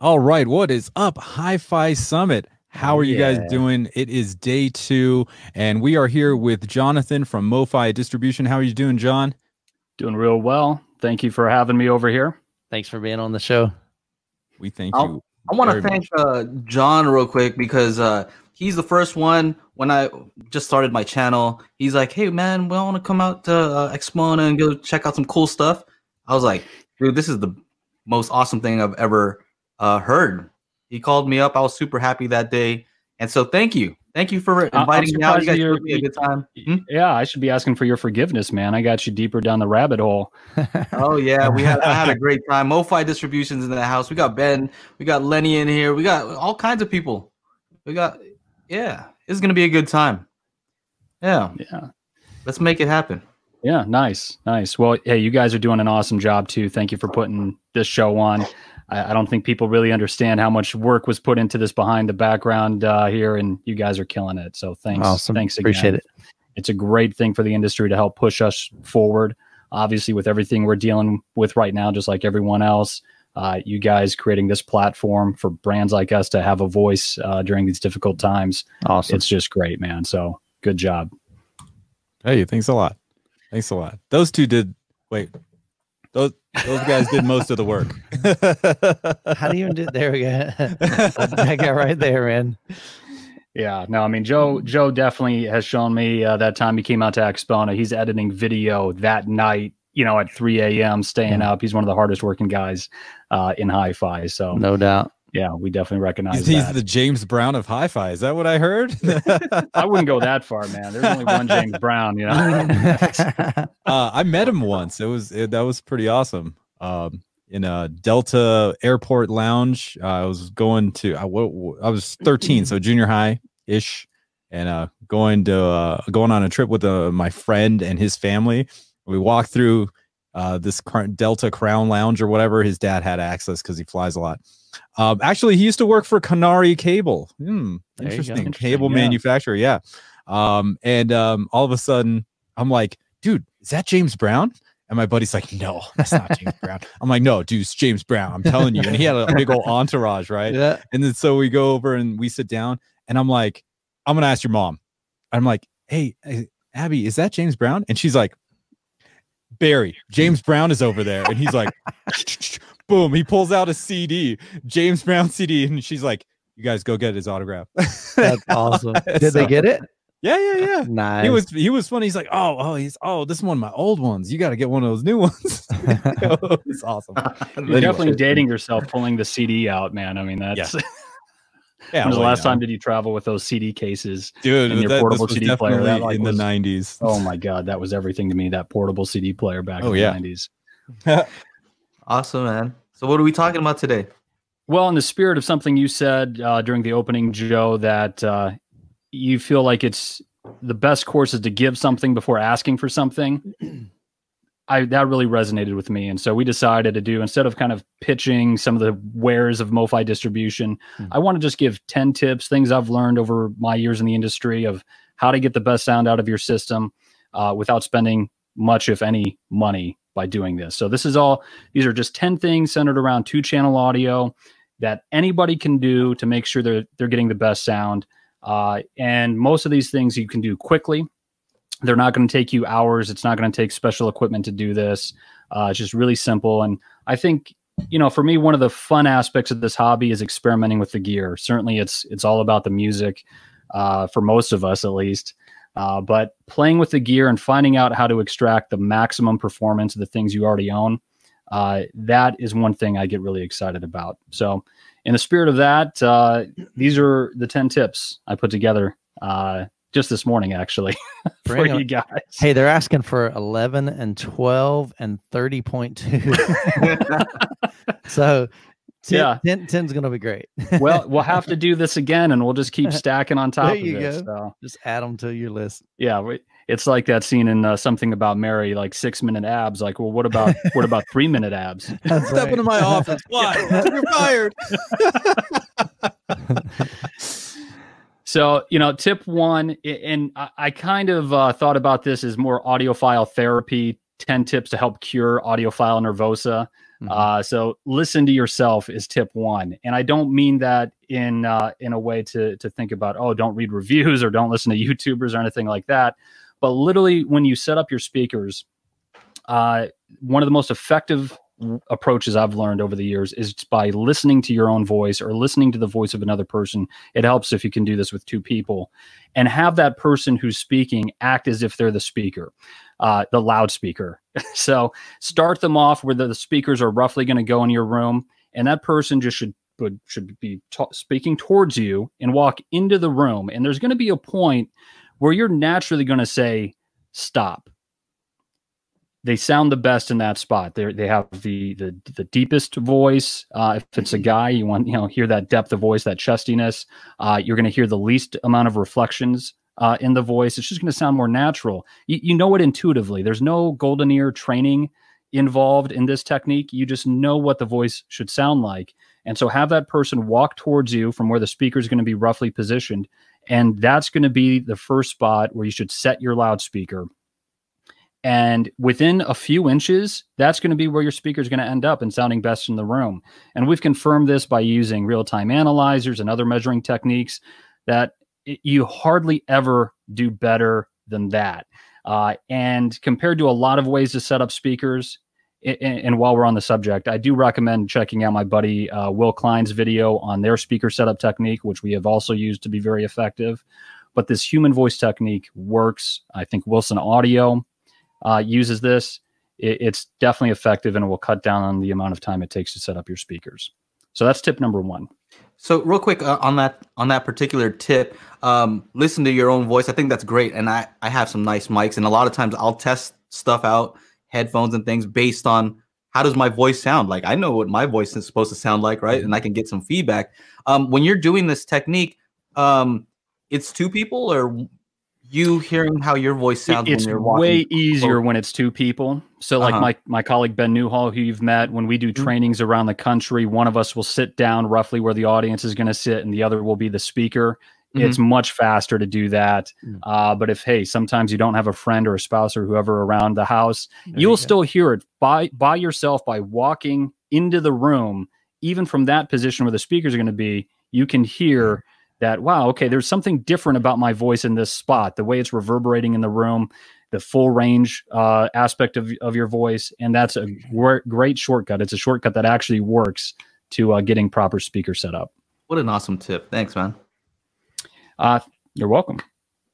All right, what is up, Hi Fi Summit? How are you Yeah. guys doing? It is day two, and we are here with Jonathan from MoFi Distribution. How are you doing, John? Doing real well. Thank you for having me over here. Thanks for being on the show. We thank I'll- you. I want to thank uh, John real quick because uh, he's the first one when I just started my channel. He's like, "Hey man, we want to come out to uh, AXPONA and go check out some cool stuff." I was like, "Dude, this is the most awesome thing I've ever uh, heard." He called me up. I was super happy that day, and so thank you, thank you for inviting me out. You guys you're- me a good time. Hmm? Yeah, I should be asking for your forgiveness, man. I got you deeper down the rabbit hole. Oh yeah, we had I had a great time. MoFi distributions in the house. We got Ben, we got Lenny in here. We got all kinds of people. We got yeah, it's gonna be a good time. Yeah, Yeah. let's make it happen. Yeah, nice, nice. Well, hey, you guys are doing an awesome job too. Thank you for putting this show on. I, I don't think people really understand how much work was put into this behind the background uh, here, and you guys are killing it. So thanks, awesome. thanks again. Appreciate it. It's a great thing for the industry to help push us forward. Obviously, with everything we're dealing with right now, just like everyone else, uh, you guys creating this platform for brands like us to have a voice uh, during these difficult times, Awesome. it's just great, man. So good job. Hey, thanks a lot. Thanks a lot. Those two did. Wait, those those guys did most of the work. How do you even do? There we go. that guy right there, man. Yeah, no, I mean Joe. Joe definitely has shown me uh, that time he came out to AXPONA. He's editing video that night, you know, at 3 a.m. staying up. He's one of the hardest working guys uh, in hi-fi. So No doubt. Yeah, we definitely recognize he's he's the James Brown of hi-fi. Is that what I heard? I wouldn't go that far, man. There's only one James Brown, you know. uh, I met him once. It was it, that was pretty awesome. Um, in a Delta Airport lounge. Uh, I was going to I, I was 13, so junior high ish, and uh, going to uh, going on a trip with uh, my friend and his family. We walked through uh, this Delta Crown Lounge or whatever. His dad had access because he flies a lot. Um, actually, he used to work for Canare Cable. Hmm, There you go. interesting. Interesting, Cable yeah. manufacturer. Yeah. Um, and um, all of a sudden, I'm like, dude, is that James Brown? And my buddy's like, no, that's not James Brown. I'm like, no, dude, it's James Brown. I'm telling you. And he had a big old entourage, right? Yeah. And then so we go over and we sit down, and I'm like, I'm gonna ask your mom. I'm like, hey, Abby, is that James Brown? And she's like, Barry, James Brown is over there. And he's like, boom, he pulls out a CD, James Brown CD, and she's like, you guys go get his autograph. That's awesome. Did So- they get it? Yeah, yeah, yeah. Nice. He was he was funny. He's like, oh, oh, he's oh, this is one of my old ones. You got to get one of those new ones. it's awesome. You're definitely dating yourself pulling the CD out, man. I mean, that's Yeah. when was the last you know. time did you travel with those CD cases? dude? and your that- portable CD player, that, like, in was- the '90s. Oh my god, that was everything to me. That portable CD player back Oh, in yeah. the 90s. Awesome, man. So what are we talking about today? Well, in the spirit of something you said uh, during the opening, Joe, that uh, you feel like it's the best course is to give something before asking for something. I that really resonated with me, and so we decided to do instead of kind of pitching some of the wares of MoFi distribution, Hmm. I want to just give ten tips, things I've learned over my years in the industry of how to get the best sound out of your system uh, without spending much, if any, money by doing this. So this is all; these are just ten things centered around two-channel audio that anybody can do to make sure they're they're getting the best sound. Uh, and most of these things you can do quickly. They're not going to take you hours. It's not going to take special equipment to do this. Uh, it's just really simple. And I think you know, for me, one of the fun aspects of this hobby is experimenting with the gear. Certainly, it's it's all about the music uh, for most of us, at least. Uh, but playing with the gear and finding out how to extract the maximum performance of the things you already own, uh, that is one thing I get really excited about. So, in the spirit of that, uh, these are the 10 tips I put together uh, just this morning, actually, for you guys. Hey, they're asking for 11 and 12 and 30.2. so, 10, Yeah. 10, 10's going to be great. well, we'll have to do this again and we'll just keep stacking on top There of you it. go. So, Just add them to your list. yeah, we, it's like that scene in uh, something about Mary, like six minute abs. Like, well, what about what about three minute abs? That's Step right. into my office. Why? You're fired. So, you know, tip one, and I, I kind of uh, thought about this as more audiophile therapy 10 tips to help cure audiophile nervosa. Mhm. Uh, so listen to yourself is tip one, and I don't mean that in uh, in a way to to think about oh don't read reviews or don't listen to YouTubers or anything like that, but literally when you set up your speakers, uh, one of the most effective approaches I've learned over the years is by listening to your own voice or listening to the voice of another person. It helps if you can do this with two people and have that person who's speaking act as if they're the speaker, uh, the loudspeaker. so start them off where the, the speakers are roughly going to go in your room, and that person just should would should be ta- speaking towards you and walk into the room. And there's going to be a point where you're naturally going to say stop they sound the best in that spot. They they have the the the deepest voice. Uh, if it's a guy, you want you know hear that depth of voice, that chestiness. Uh, you're going to hear the least amount of reflections uh, in the voice. It's just going to sound more natural. You, you know it intuitively. There's no golden ear training involved in this technique. You just know what the voice should sound like. And so have that person walk towards you from where the speaker is going to be roughly positioned. And that's going to be the first spot where you should set your loudspeaker and within a few inches that's going to be where your speaker is going to end up and sounding best in the room and we've confirmed this by using real-time analyzers and other measuring techniques that it, you hardly ever do better than that uh, and compared to a lot of ways to set up speakers and, and while we're on the subject i do recommend checking out my buddy uh, will klein's video on their speaker setup technique which we have also used to be very effective but this human voice technique works i think wilson audio uh, uses this, it, it's definitely effective and it will cut down on the amount of time it takes to set up your speakers. So that's tip number one. So real quick uh, on that on that particular tip, um, listen to your own voice. I think that's great, and I I have some nice mics, and a lot of times I'll test stuff out, headphones and things based on how does my voice sound. Like I know what my voice is supposed to sound like, right? And I can get some feedback. Um, when you're doing this technique, um, it's two people or you hearing how your voice sounds it's when you're walking way easier when it's two people. So like Uh-huh. my my colleague ben newhall who you've met when we do Mhm. trainings around the country one of us will sit down roughly where the audience is going to sit and the other will be the speaker. It's much faster to do that. Mm. uh, but if hey sometimes you don't have a friend or a spouse or whoever around the house There you'll you still hear it by by yourself by walking into the room. Even from that position where the speakers are going to be you can hear that wow okay there's something different about my voice in this spot the way it's reverberating in the room the full range uh, aspect of, of your voice and that's a gr- great shortcut it's a shortcut that actually works to uh, getting proper speaker set up What an awesome tip. Thanks, man. uh, you're welcome.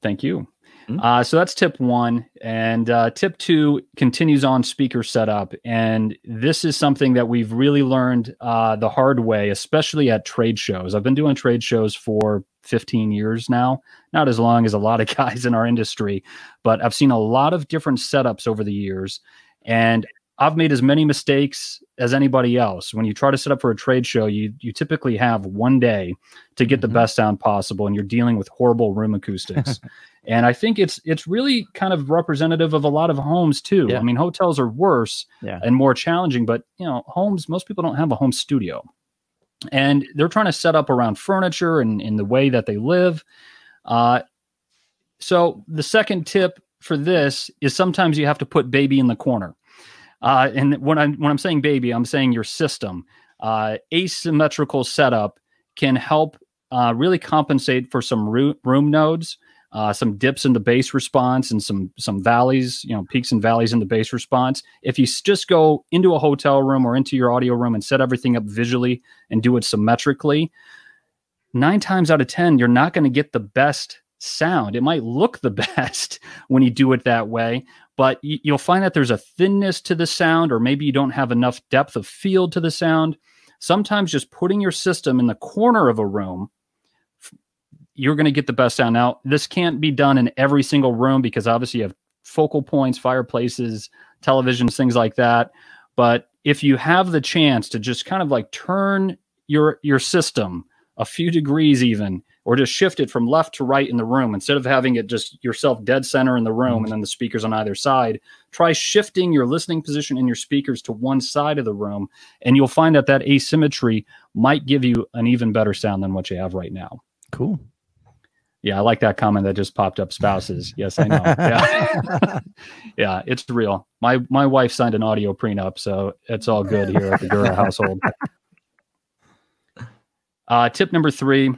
Thank you. Mhm. Uh, so that's tip one. And uh, tip two continues on speaker setup. And this is something that we've really learned uh, the hard way, especially at trade shows. I've been doing trade shows for 15 years now, not as long as a lot of guys in our industry, but I've seen a lot of different setups over the years. And I've made as many mistakes as anybody else. When you try to set up for a trade show, you you typically have one day to get the Mhm. best sound possible, and you're dealing with horrible room acoustics. and I think it's it's really kind of representative of a lot of homes too. Yeah. I mean, hotels are worse Yeah. and more challenging, but you know, homes most people don't have a home studio, and they're trying to set up around furniture and in the way that they live. Uh, so the second tip for this is sometimes you have to put baby in the corner. Uh, and when I'm when I'm saying baby, I'm saying your system. Uh, asymmetrical setup can help uh, really compensate for some roo- room nodes, uh, some dips in the bass response, and some some valleys, you know, peaks and valleys in the bass response. If you just go into a hotel room or into your audio room and set everything up visually and do it symmetrically, nine times out of ten, you're not going to get the best sound. It might look the best when you do it that way, but you'll find that there's a thinness to the sound, or maybe you don't have enough depth of field to the sound. Sometimes just putting your system in the corner of a room, you're going to get the best sound. Now, this can't be done in every single room because obviously you have focal points, fireplaces, televisions, things like that. But if you have the chance to just kind of like turn your your system a few degrees even or just shift it from left to right in the room instead of having it just yourself dead center in the room mm-hmm. and then the speakers on either side try shifting your listening position and your speakers to one side of the room and you'll find that that asymmetry might give you an even better sound than what you have right now Cool. Yeah, I like that comment that just popped up. Spouses. Yes, I know. Yeah, yeah, it's real. My my wife signed an audio prenup, so it's all good here at the Gura household. Uh, tip number three.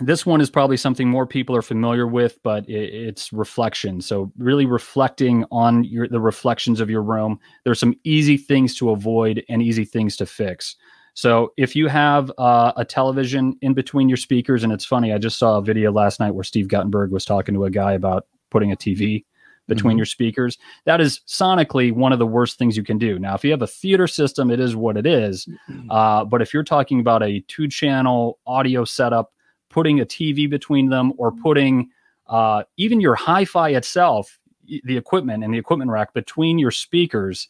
This one is probably something more people are familiar with, but it, it's reflection. So really reflecting on your the reflections of your room. There's some easy things to avoid and easy things to fix. So if you have uh, a television in between your speakers, and it's funny, I just saw a video last night where Steve Guttenberg was talking to a guy about putting a TV between Mhm. your speakers. That is sonically one of the worst things you can do. Now, if you have a theater system, it is what it is. Uh, but if you're talking about a two channel audio setup, putting a TV between them or putting uh, even your hi fi itself, the equipment and the equipment rack between your speakers,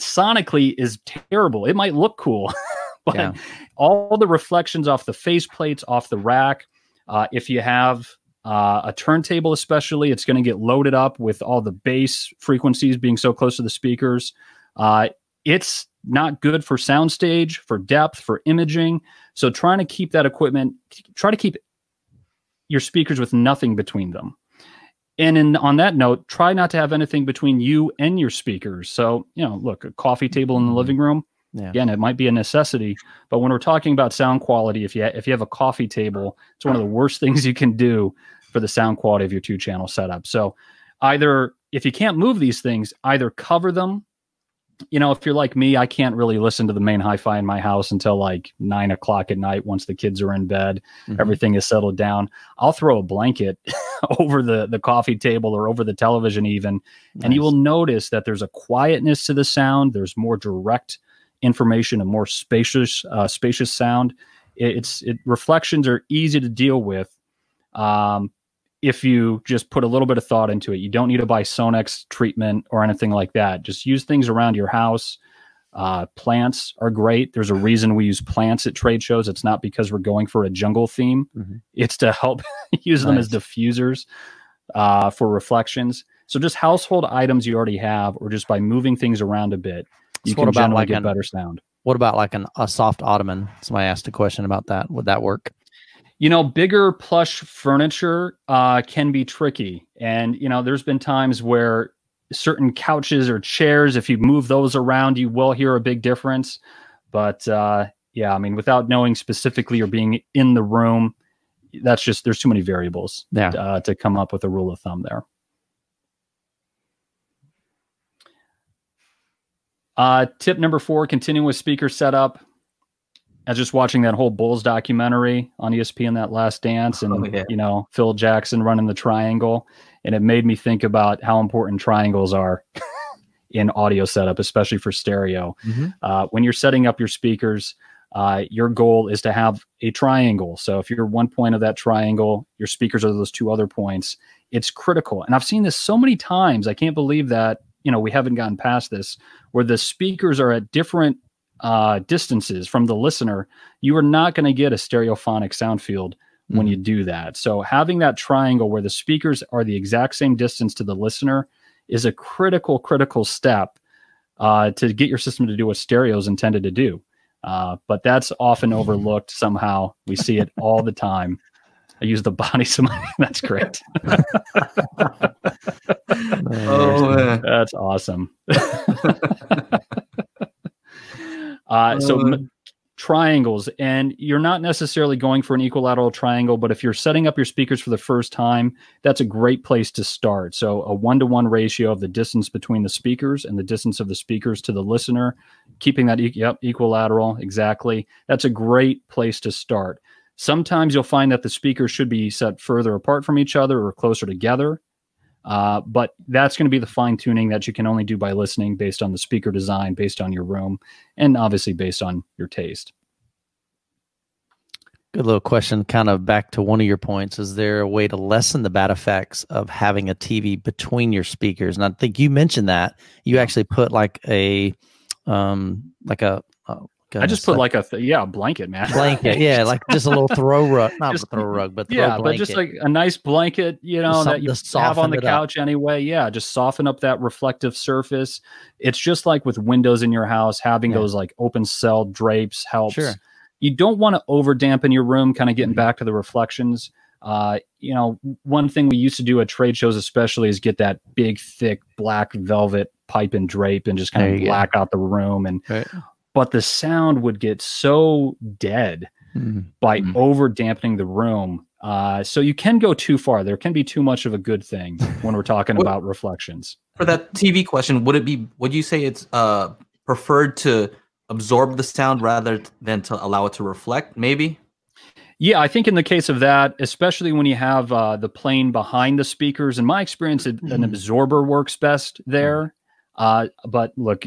sonically is terrible. It might look cool, but Yeah. all the reflections off the face plates, off the rack, uh, if you have uh, a turntable, especially, it's going to get loaded up with all the bass frequencies being so close to the speakers. Uh, it's not good for soundstage, for depth, for imaging. So trying to keep that equipment, try to keep your speakers with nothing between them. And in, on that note, try not to have anything between you and your speakers. So, you know, look, a coffee table in the mm-hmm. living room, Yeah. again, it might be a necessity, but when we're talking about sound quality, if you if you have a coffee table, it's one of the worst things you can do for the sound quality of your two channel setup. So, either if you can't move these things, either cover them. You know, if you're like me, I can't really listen to the main hi-fi in my house until like nine o'clock at night once the kids are in bed Mhm. everything is settled down. I'll throw a blanket over the the coffee table or over the television even and you will notice that there's a quietness to the sound there's more direct information a more spacious uh, spacious sound. It- it's it reflections are easy to deal with um, if you just put a little bit of thought into it you don't need to buy sonex treatment or anything like that just use things around your house uh, plants are great. There's a reason we use plants at trade shows. It's not because we're going for a jungle theme. Mhm. It's to help use them as diffusers uh, for reflections. So just household items you already have, or just by moving things around a bit, you So can about generally like get an- better sound. What about like an, a soft ottoman? Somebody asked a question about that. Would that work? You know bigger plush furniture uh, can be tricky. And you know there's been times where certain couches or chairs if you move those around you will hear a big difference. But uh, yeah i mean without knowing specifically or being in the room that's just there's too many variables Yeah. uh, to come up with a rule of thumb there. Uh, tip number four continuous speaker setup I was just watching that whole Bulls documentary on ESPN, that last dance, and Oh, yeah. you know Phil Jackson running the triangle, and it made me think about how important triangles are in audio setup, especially for stereo. Mhm. Uh, when you're setting up your speakers, uh, your goal is to have a triangle. So if you're one point of that triangle, your speakers are those two other points. It's critical, and I've seen this so many times. I can't believe that you know we haven't gotten past this, where the speakers are at different uh, distances from the listener, you are not going to get a stereophonic sound field when you do that. So having that triangle where the speakers are the exact same distance to the listener is a critical, critical step uh, to get your system to do what stereo is intended to do. Uh, but that's often overlooked somehow. We see it all the time. I use the body smile. That's great. Oh. That's awesome. Uh, so Uh. m- triangles, and you're not necessarily going for an equilateral triangle, but if you're setting up your speakers for the first time, that's a great place to start. So a one to one ratio of the distance between the speakers and the distance of the speakers to the listener, keeping that e- yep equilateral exactly. That's a great place to start. Sometimes you'll find that the speakers should be set further apart from each other or closer together. Uh, but that's going to be the fine tuning that you can only do by listening based on the speaker design, based on your room, and obviously based on your taste. Good little question, kind of back to one of your points. Is there a way to lessen the bad effects of having a TV between your speakers? And I think you mentioned that you actually put like a, um, like a, oh, I just put like a th- yeah a blanket, man. blanket, yeah, like just a little throw rug, not Just- a throw rug, but throw yeah, but just like a nice blanket, you know, that you have on the it up. couch anyway. Yeah, just soften up that reflective surface. It's just like with windows in your house, having Yeah. those like open cell drapes helps. Sure. You don't want to over dampen your room, kind of getting Mhm. back to the reflections. Uh, you know, one thing we used to do at trade shows, especially, is get that big, thick black velvet pipe and drape and just kind There of you go. black out the room. And Right. But the sound would get so dead Mhm. by Mhm. over dampening the room. Uh, so you can go too far. There can be too much of a good thing when we're talking What- about reflections. For that TV question, would it be? Would you say it's uh preferred to absorb the sound rather than to allow it to reflect? Maybe. Yeah, I think in the case of that, especially when you have uh, the plane behind the speakers, in my experience, it, an Mhm. absorber works best there. Uh, but look,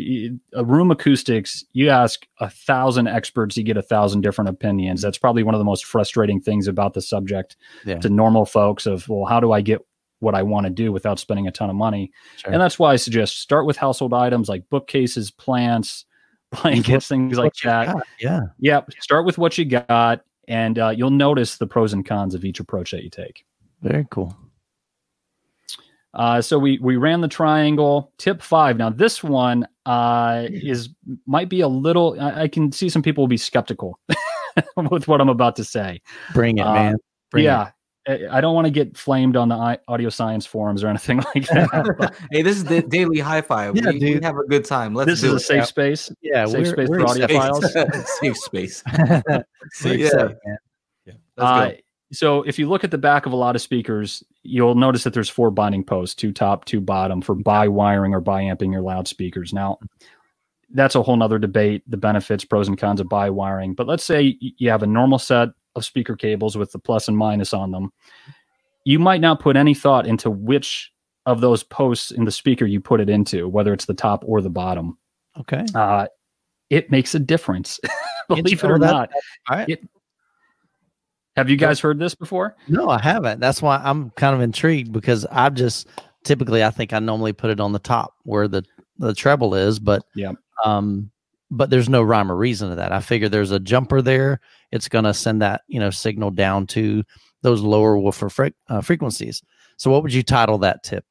room acoustics, you ask a thousand experts, you get a thousand different opinions. That's probably one of the most frustrating things about the subject Yeah. to normal folks of, well, how do I get what I want to do without spending a ton of money? Sure. And that's why I suggest start with household items like bookcases, plants, blankets, things like that. got, Yeah. Yeah, start with what you got, and uh, you'll notice the pros and cons of each approach that you take. Very cool. Uh, so we we ran the triangle. Tip five. Now this one uh, is might be a little. I, I can see some people will be skeptical with what I'm about to say. Bring it, Uh, man. Bring yeah, I, I don't want to get flamed on the audio science forums or anything like that. hey, this is the daily HiFi. Yeah, we, we dude. have a good time. Let's this do is a it. safe space. Yeah, safe we're, space we're for audio accepting- files. safe space. we're Yeah. accepting, man. Let's Uh, go. So if you look at the back of a lot of speakers, you'll notice that there's four binding posts, two top, two bottom for bi wiring or bi amping your loudspeakers. Now, that's a whole nother debate, the benefits, pros and cons of bi wiring. But let's say you have a normal set of speaker cables with the plus and minus on them. You might not put any thought into which of those posts in the speaker you put it into, whether it's the top or the bottom. Okay. Uh, it makes a difference, believe it or that- not. All right. It- Have you guys heard this before? No, I haven't. That's why I'm kind of intrigued because I've just typically I think I normally put it on the top where the the treble is, but yeah. um, but there's no rhyme or reason to that. I figure there's a jumper there. It's gonna send that you know signal down to those lower woofer fre- uh, frequencies. So what would you title that tip?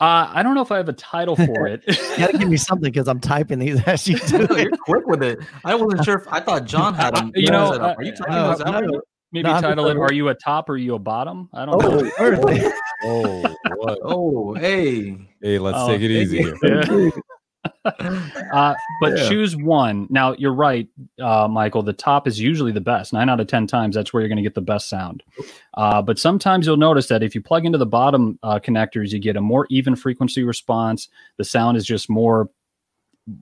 Uh, I don't know if I have a title for it. You gotta give me something because I'm typing these as you do. No, you're quick with it. I wasn't sure. If, I thought John had them. You know, uh, are you talking no, about that? no. Maybe No, title it Are you a top or are you a bottom? I don't Oh, know. early. Oh, what? Oh, hey. Hey, let's Oh, take it easy here. Yeah. Uh, but Yeah. choose one. Now, you're right, uh, Michael. The top is usually the best. Nine out of 10 times, that's where you're going to get the best sound. Uh, but sometimes you'll notice that if you plug into the bottom uh, connectors, you get a more even frequency response. The sound is just more,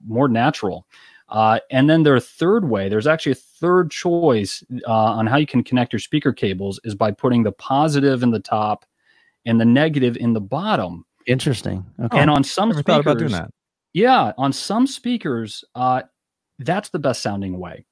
more natural. Uh, and then their third way, there's actually a third choice uh, on how you can connect your speaker cables is by putting the positive in the top and the negative in the bottom. Interesting. Okay. and on some Never speakers, thought about doing that. yeah, on some speakers, uh, that's the best sounding way.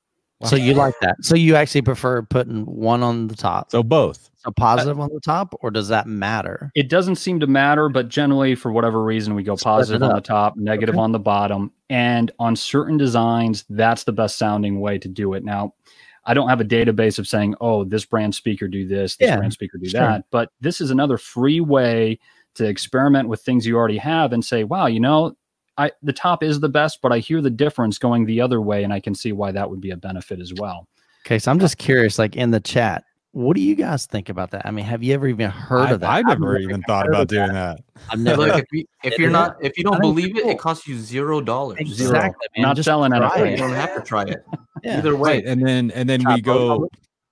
so you like that? So you actually prefer putting one on the top, So both. so positive on the top, or does that matter? It doesn't seem to matter, but generally, for whatever reason, we go Split positive on the top, negative Okay. on the bottom. And on certain designs, that's the best sounding way to do it. Now, I don't have a database of saying, oh, this brand speaker do this, this Yeah, brand speaker do sure. that. But this is another free way to experiment with things you already have and say, wow, you know, I the top is the best, but I hear the difference going the other way, and I can see why that would be a benefit as well. Okay, so I'm uh, just curious, like in the chat, what do you guys think about that? I mean, have you ever even heard I, of that? I I've never even thought about of doing that. I've never. look, if, you, if you're not, if you don't believe it, cool. it costs you zero dollars. exactly, man. Not just selling try anything. You don't have to try it. Yeah. Either way, Right. And then and then Try we both. go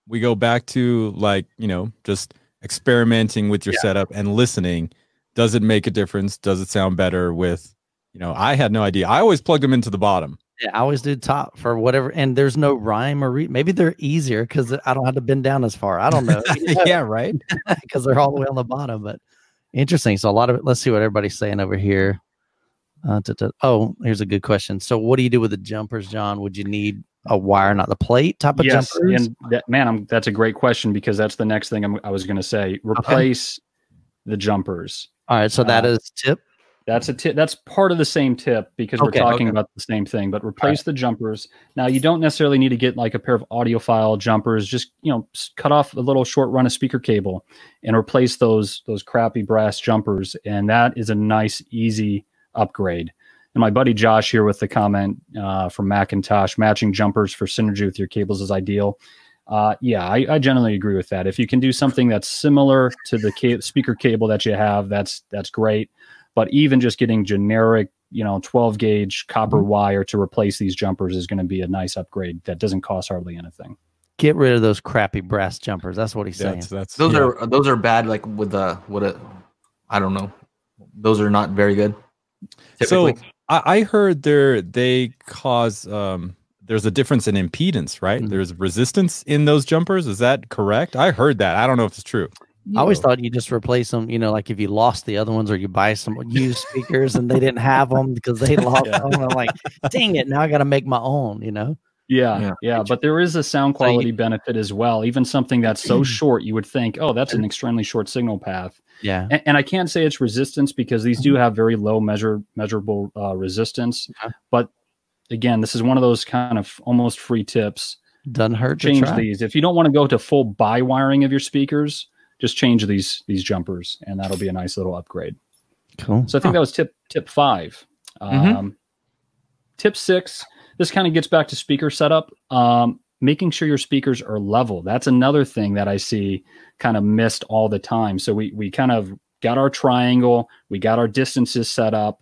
we go back to like, you know, just experimenting with your Yeah. setup and listening. Does it make a difference? Does it sound better with, you know, I had no idea. I always plugged them into the bottom. Yeah, I always do top for whatever, and there's no rhyme or re- maybe they're easier because I don't have to bend down as far. I don't know yeah, right. because they're all the way on the bottom. But interesting. So a lot of it. Let's see what everybody's saying over here. Uh, ta- ta- oh, here's a good question. So what do you do with the jumpers, John? Would you need a wire, not the plate type of yes, jumpers? and that, man, I'm, that's a great question because that's the next thing I'm, I was going to say. Replace the jumpers. All right, so that Uh, is tip. That's a tip. That's part of the same tip because Okay, we're talking okay. about the same thing. But replace the jumpers. Now you don't necessarily need to get like a pair of audiophile jumpers. Just you know, cut off a little short run of speaker cable and replace those those crappy brass jumpers, and that is a nice, easy upgrade. And my buddy Josh here with the comment uh, from McIntosh: matching jumpers for synergy with your cables is ideal. Uh, yeah, I, I generally agree with that. If you can do something that's similar to the ca- speaker cable that you have, that's that's great. But even just getting generic, you know, 12 gauge copper Mhm. wire to replace these jumpers is going to be a nice upgrade that doesn't cost hardly anything. Get rid of those crappy brass jumpers. That's what he's saying. That's that's Those yeah. are those are bad. Like with the what a, I don't know. Those are not very good. So. I, I heard there they cause um there's a difference in impedance, right? Mhm. There's resistance in those jumpers. Is that correct? I heard that. I don't know if it's true. I always thought you just replace them, you know, like if you lost the other ones or you buy some used speakers and they didn't have them because they lost Yeah. them. I'm like, dang it, now I got to make my own, you know? Yeah, Yeah. yeah, but there is a sound So you- quality benefit as well. Even something that's so short, you would think, oh, that's an extremely short signal path. Yeah. And, and I can't say it's resistance because these do have very low measure measurable uh, resistance. Okay. But again, this is one of those kind of almost free tips. Doesn't hurt to Change try. these if you don't want to go to full bi wiring of your speakers. Just change these these jumpers, and that'll be a nice little upgrade. Cool. So I think that was tip tip 5 Mhm. Um, Tip six. This kind of gets back to speaker setup. Um, making sure your speakers are level. That's another thing that I see kind of missed all the time. So we we kind of got our triangle, we got our distances set up,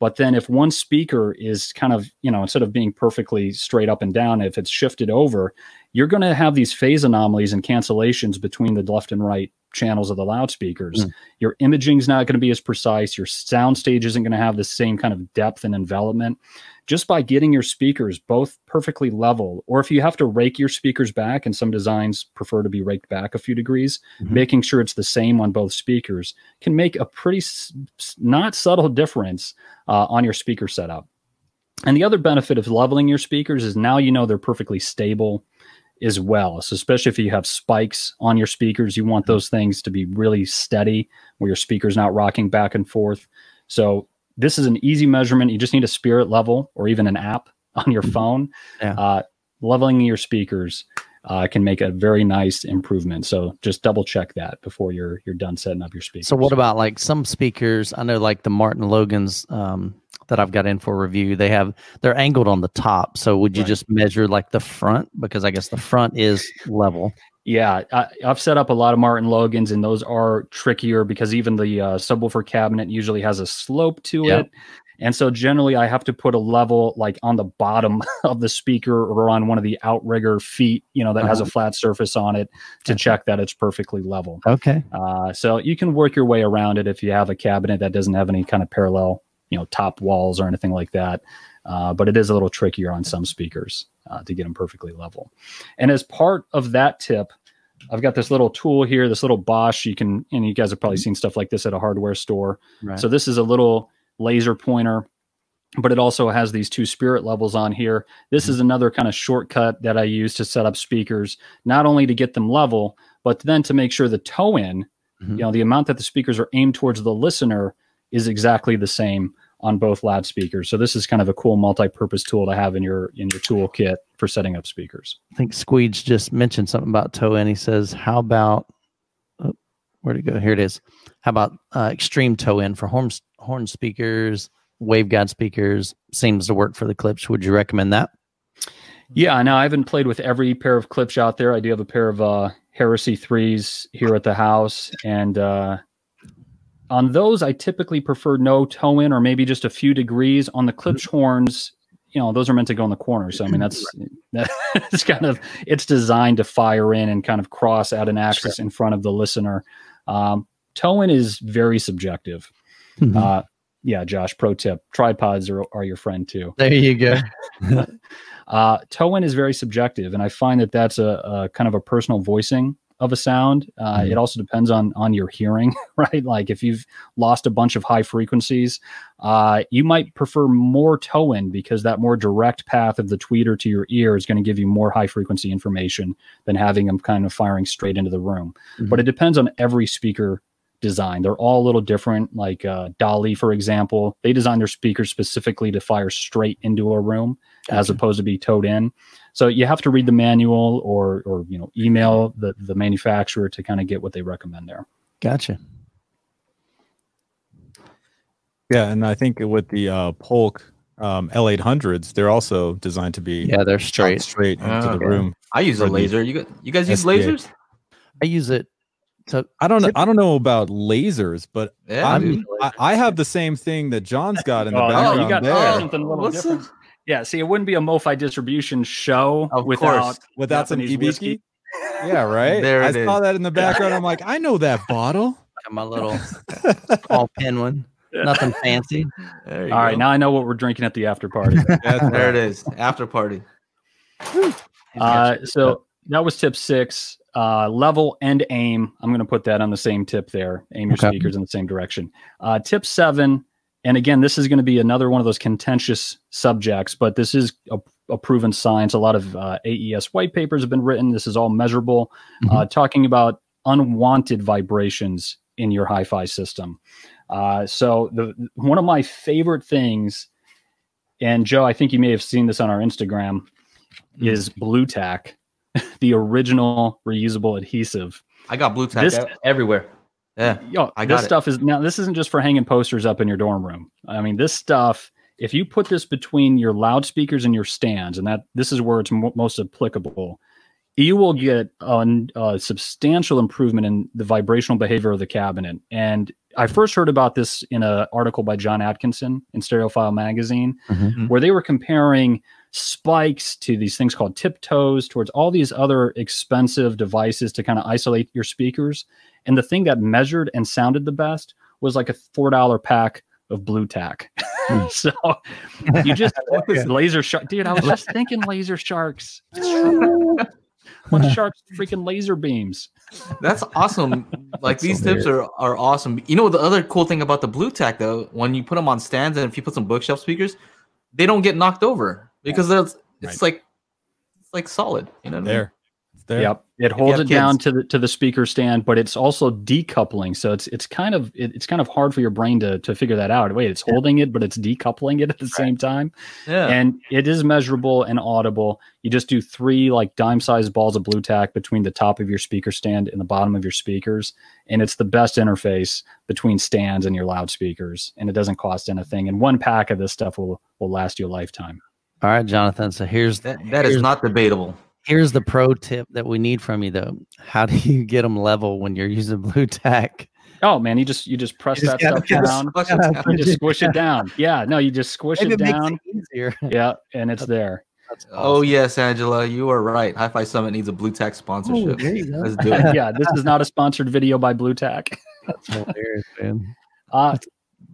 but then if one speaker is kind of you know instead of being perfectly straight up and down, if it's shifted over, you're going to have these phase anomalies and cancellations between the left and right channels of the loudspeakers. Mm. Your imaging's not going to be as precise. Your sound stage isn't going to have the same kind of depth and envelopment. Just by getting your speakers both perfectly level, or if you have to rake your speakers back, and some designs prefer to be raked back a few degrees, Mhm. making sure it's the same on both speakers can make a pretty s- not subtle difference uh, on your speaker setup. And the other benefit of leveling your speakers is now you know they're perfectly stable as well. So especially if you have spikes on your speakers, you want those things to be really steady where your speaker's not rocking back and forth. So this is an easy measurement. You just need a spirit level or even an app on your phone. Yeah. Uh, leveling your speakers uh, can make a very nice improvement. So just double check that before you're you're done setting up your speakers. So what about like some speakers? I know like the Martin Logans um, that I've got in for review. They have they're angled on the top. So would you Right. just measure like the front because I guess the front is level. Yeah, I, I've set up a lot of Martin Logans, and those are trickier because even the uh, subwoofer cabinet usually has a slope to Yep. it. And so generally, I have to put a level like on the bottom of the speaker or on one of the outrigger feet, you know, that has a flat surface on it to Okay. check that it's perfectly level. Okay. Uh, so you can work your way around it if you have a cabinet that doesn't have any kind of parallel, you know, top walls or anything like that. Uh, but it is a little trickier on some speakers uh, to get them perfectly level. And as part of that tip, I've got this little tool here, this little Bosch. You can, and you guys have probably seen stuff like this at a hardware store. Right. So this is a little laser pointer, but it also has these two spirit levels on here. This is another kind of shortcut that I use to set up speakers, not only to get them level, but then to make sure the toe in, Mhm. you know, the amount that the speakers are aimed towards the listener is exactly the same on both loudspeakers. So this is kind of a cool multi-purpose tool to have in your in your toolkit for setting up speakers. I think Squeege just mentioned something about toe in. He says, "How about where'd it go? Here it is. How about uh, extreme toe in for horn horn speakers, waveguide speakers? Seems to work for the Klipsch. Would you recommend that? Yeah, now I haven't played with every pair of Klipsch out there. I do have a pair of uh, Heresy threes here at the house, and uh, on those, I typically prefer no toe in or maybe just a few degrees. On the Klipsch horns, you know, those are meant to go in the corner. So I mean, that's that's kind of it's designed to fire in and kind of cross at an axis in front of the listener. Um, toe in is very subjective. Mhm. Uh, yeah, Josh. Pro tip: tripods are, are your friend too. there you go. Uh, toe in is very subjective, and I find that that's a, a kind of a personal voicing of a sound. Uh, Mhm. It also depends on on your hearing, right? Like if you've lost a bunch of high frequencies, uh, you might prefer more toe in because that more direct path of the tweeter to your ear is going to give you more high frequency information than having them kind of firing straight into the room. But it depends on every speaker design. They're all a little different. Like uh, Dali, for example, they design their speakers specifically to fire straight into a room as opposed to be towed in. So you have to read the manual or or you know email the the manufacturer to kind of get what they recommend there. Gotcha. Yeah, and I think with the uh, Polk um, L800s, they're also designed to be Yeah, they're straight. straight into Oh, the okay. room. I use a laser. You you guys use SDA. lasers? I use it. So I don't know. I don't know about lasers, but Yeah, I'm. I, I have the same thing that John's got in the Oh, background you got there. something a little What's different. Up? Yeah, see, it wouldn't be a MoFi distribution show Of without course. Without some Japanese EBK? whiskey. Yeah, right. There it is. I it saw is. that in the background. I'm like, I know that bottle. my little all pin one. Nothing fancy. There you All right, go. now I know what we're drinking at the after party. That's there it is. After party. uh, so that was tip six. Uh, level and aim. I'm going to put that on the same tip there. Aim your Okay. speakers in the same direction. Uh, tip seven. And again, this is going to be another one of those contentious subjects, but this is a, a proven science. A lot of uh, AES white papers have been written. This is all measurable, uh, talking about unwanted vibrations in your hi-fi system. Uh, so the one of my favorite things, and Joe, I think you may have seen this on our Instagram, is Blu Tack, the original reusable adhesive. I got Blu Tack This- everywhere. Yeah. Yo, I got this it. stuff is now. This isn't just for hanging posters up in your dorm room. I mean, this stuff. If you put this between your loudspeakers and your stands, and that this is where it's mo- most applicable, you will get a, a substantial improvement in the vibrational behavior of the cabinet. And I first heard about this in an article by John Atkinson in Stereophile magazine, Mhm. where they were comparing spikes to these things called tiptoes towards all these other expensive devices to kind of isolate your speakers. And the thing that measured and sounded the best was like a four dollar pack of Blu Tack. so you just laser shark, dude. I was just thinking laser sharks. It's. What sharks freaking laser beams? That's awesome. Like That's so these tips are, are awesome. You know the other cool thing about the Blu Tack though, when you put them on stands and if you put some bookshelf speakers, they don't get knocked over because that's it's like it's like solid. You know what I mean? there. There. Yep, it holds have it down to the to the speaker stand, but it's also decoupling. So it's it's kind of it, it's kind of hard for your brain to to figure that out. Wait, it's holding it, but it's decoupling it at the same time. Yeah. and it is measurable and audible. You just do three like dime sized balls of Blu Tack between the top of your speaker stand and the bottom of your speakers, and it's the best interface between stands and your loudspeakers, and it doesn't cost anything. And one pack of this stuff will will last you a lifetime. All right, Jonathan. So here's that, that is here's- not debatable. here's the pro tip that we need from you though. How do you get them level when you're using Blu Tack? Oh man, you just you just press You just that stuff down. Squash down. You just squish it down. Yeah, no, you just squish Maybe it it makes down. it easier. Yeah, and it's there. That's Oh yes, Angela, you are right. Hi Fi Summit needs a Blu Tack Oh, sponsorship. there. Let's do it. yeah, this is not a sponsored video by Blu Tack. That's hilarious, man. Uh,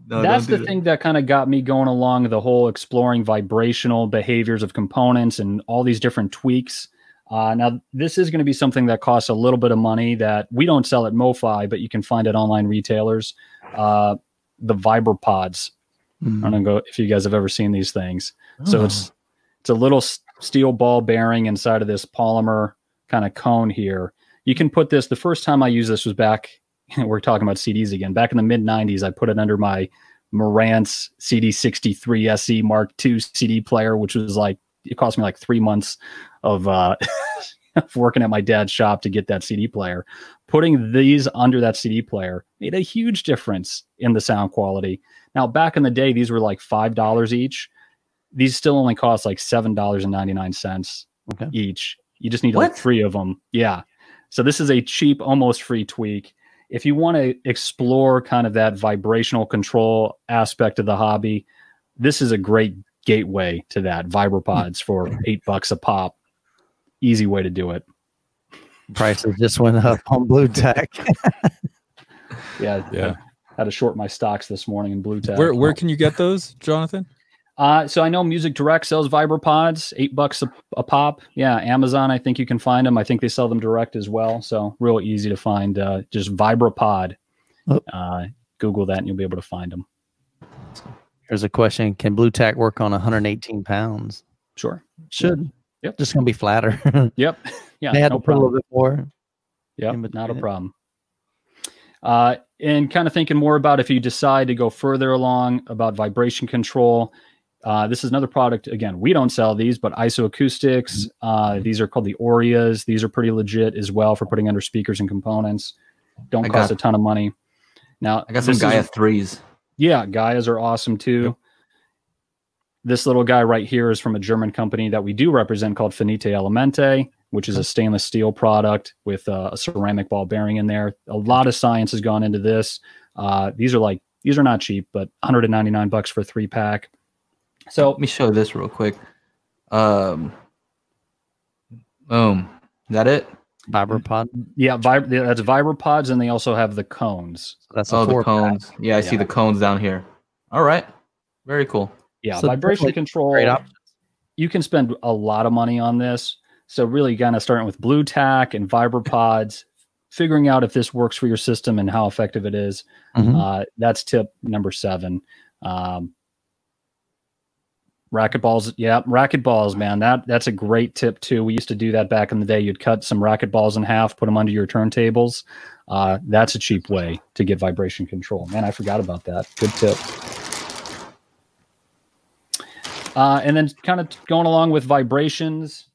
No, that's the that. thing that kind of got me going along the whole exploring vibrational behaviors of components and all these different tweaks. Uh, now, this is going to be something that costs a little bit of money that we don't sell at MoFi, but you can find at online retailers. Uh, the VibraPods. Mm. I don't know if you guys have ever seen these things. So Oh. it's it's a little steel ball bearing inside of this polymer kind of cone here. You can put this. The first time I used this was back. We're talking about CDs again. Back in the mid '90s, I put it under my Marantz CD63 SE Mark II CD player, which was like it cost me like three months of uh, of working at my dad's shop to get that CD player. Putting these under that CD player made a huge difference in the sound quality. Now, back in the day, these were like five dollars each. These still only cost like seven dollars and ninety nine cents Okay. each. You just need like three of them. Yeah. So this is a cheap, almost free tweak. If you want to explore kind of that vibrational control aspect of the hobby, this is a great gateway to that. VibraPods hmm. for eight bucks a pop. Easy way to do it. Prices just went up on blue Tech. Yeah. Yeah. I had to short my stocks this morning in Blue Tech. Where where can you get those, Jonathan? Uh, so I know Music Direct sells VibraPods, eight bucks a, a pop. Yeah, Amazon, I think you can find them. I think they sell them direct as well. So real easy to find. Uh, just VibraPod. Oh. Uh, Google that and you'll be able to find them. Here's a question: Can blue tack work on 118 pounds? Sure. Should. Yep. Just gonna be flatter. Yep. Yeah. they had no to put a problem. little bit more. Yep, in not a problem. Uh, and kind of thinking more about if you decide to go further along about vibration control. Uh, this is another product. Again, we don't sell these, but ISO Acoustics. Mm-hmm. Uh, these are called the Oreas. These are pretty legit as well for putting under speakers and components. Don't I cost got- a ton of money. Now, I got some this is- Gaia threes. yeah, Gaias are awesome too. this little guy right here is from a German company that we do represent called Finite Elemente, which is a stainless steel product with uh, a ceramic ball bearing in there. A lot of science has gone into this. Uh, these are like these are not cheap, but 199 bucks for a three pack. So Let me show this real quick. Um, boom. Is that it? Vibropod. yeah, vib- that's vibropods, and they also have the cones. That's a Oh, the four pack. cones. Yeah, I see the cones down here. All right. Very cool. Yeah, So vibration definitely control. Great option. you can spend a lot of money on this. So really kind of starting with Blu Tack and vibropods, figuring out if this works for your system and how effective it is. Mhm. Uh, that's tip number seven. Um, racket balls, yeah, racket balls, man. That that's a great tip too. We used to do that back in the day. You'd cut some racket balls in half, put them under your turntables. Uh, that's a cheap way to get vibration control. Man, I forgot about that. Good tip. Uh, and then kind of going along with vibrations.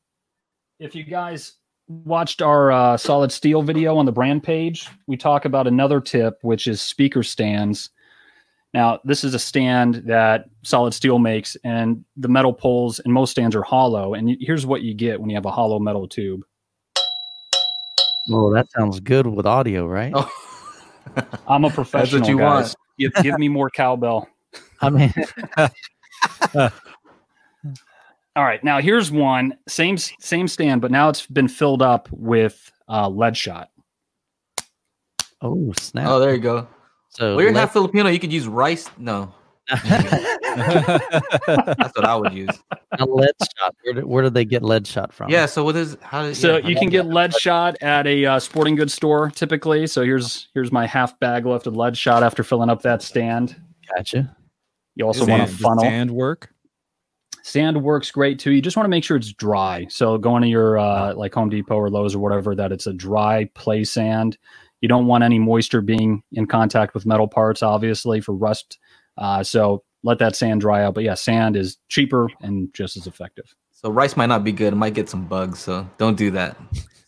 If you guys watched our uh, solid steel video on the brand page, we talk about another tip, which is speaker stands. Now, this is a stand that Solid Steel makes, and the metal poles and most stands are hollow. And here's what you get when you have a hollow metal tube. Oh, that sounds good with audio, right? Oh. I'm a professional, That's what you guys. Give, give me more cowbell. I mean, All right, now here's one same same stand, but now it's been filled up with uh, lead shot. oh snap! oh, there you go. So Well, you're let- half Filipino. You could use rice. No, that's what I would use. a lead shot. Where did, where did they get lead shot from? Yeah. So what is how? Does, So yeah, you can get lead shot at a uh, sporting goods store typically. So here's here's my half bag left of lead shot after filling up that stand. gotcha. You also want a funnel. Sand work. Sand works great too. You just want to make sure it's dry. So going to your uh, like Home Depot or Lowe's or whatever, that it's a dry play sand. You don't want any moisture being in contact with metal parts, obviously for rust. Uh, so let that sand dry out. But yeah, sand is cheaper and just as effective. So rice might not be good. It might get some bugs. So don't do that.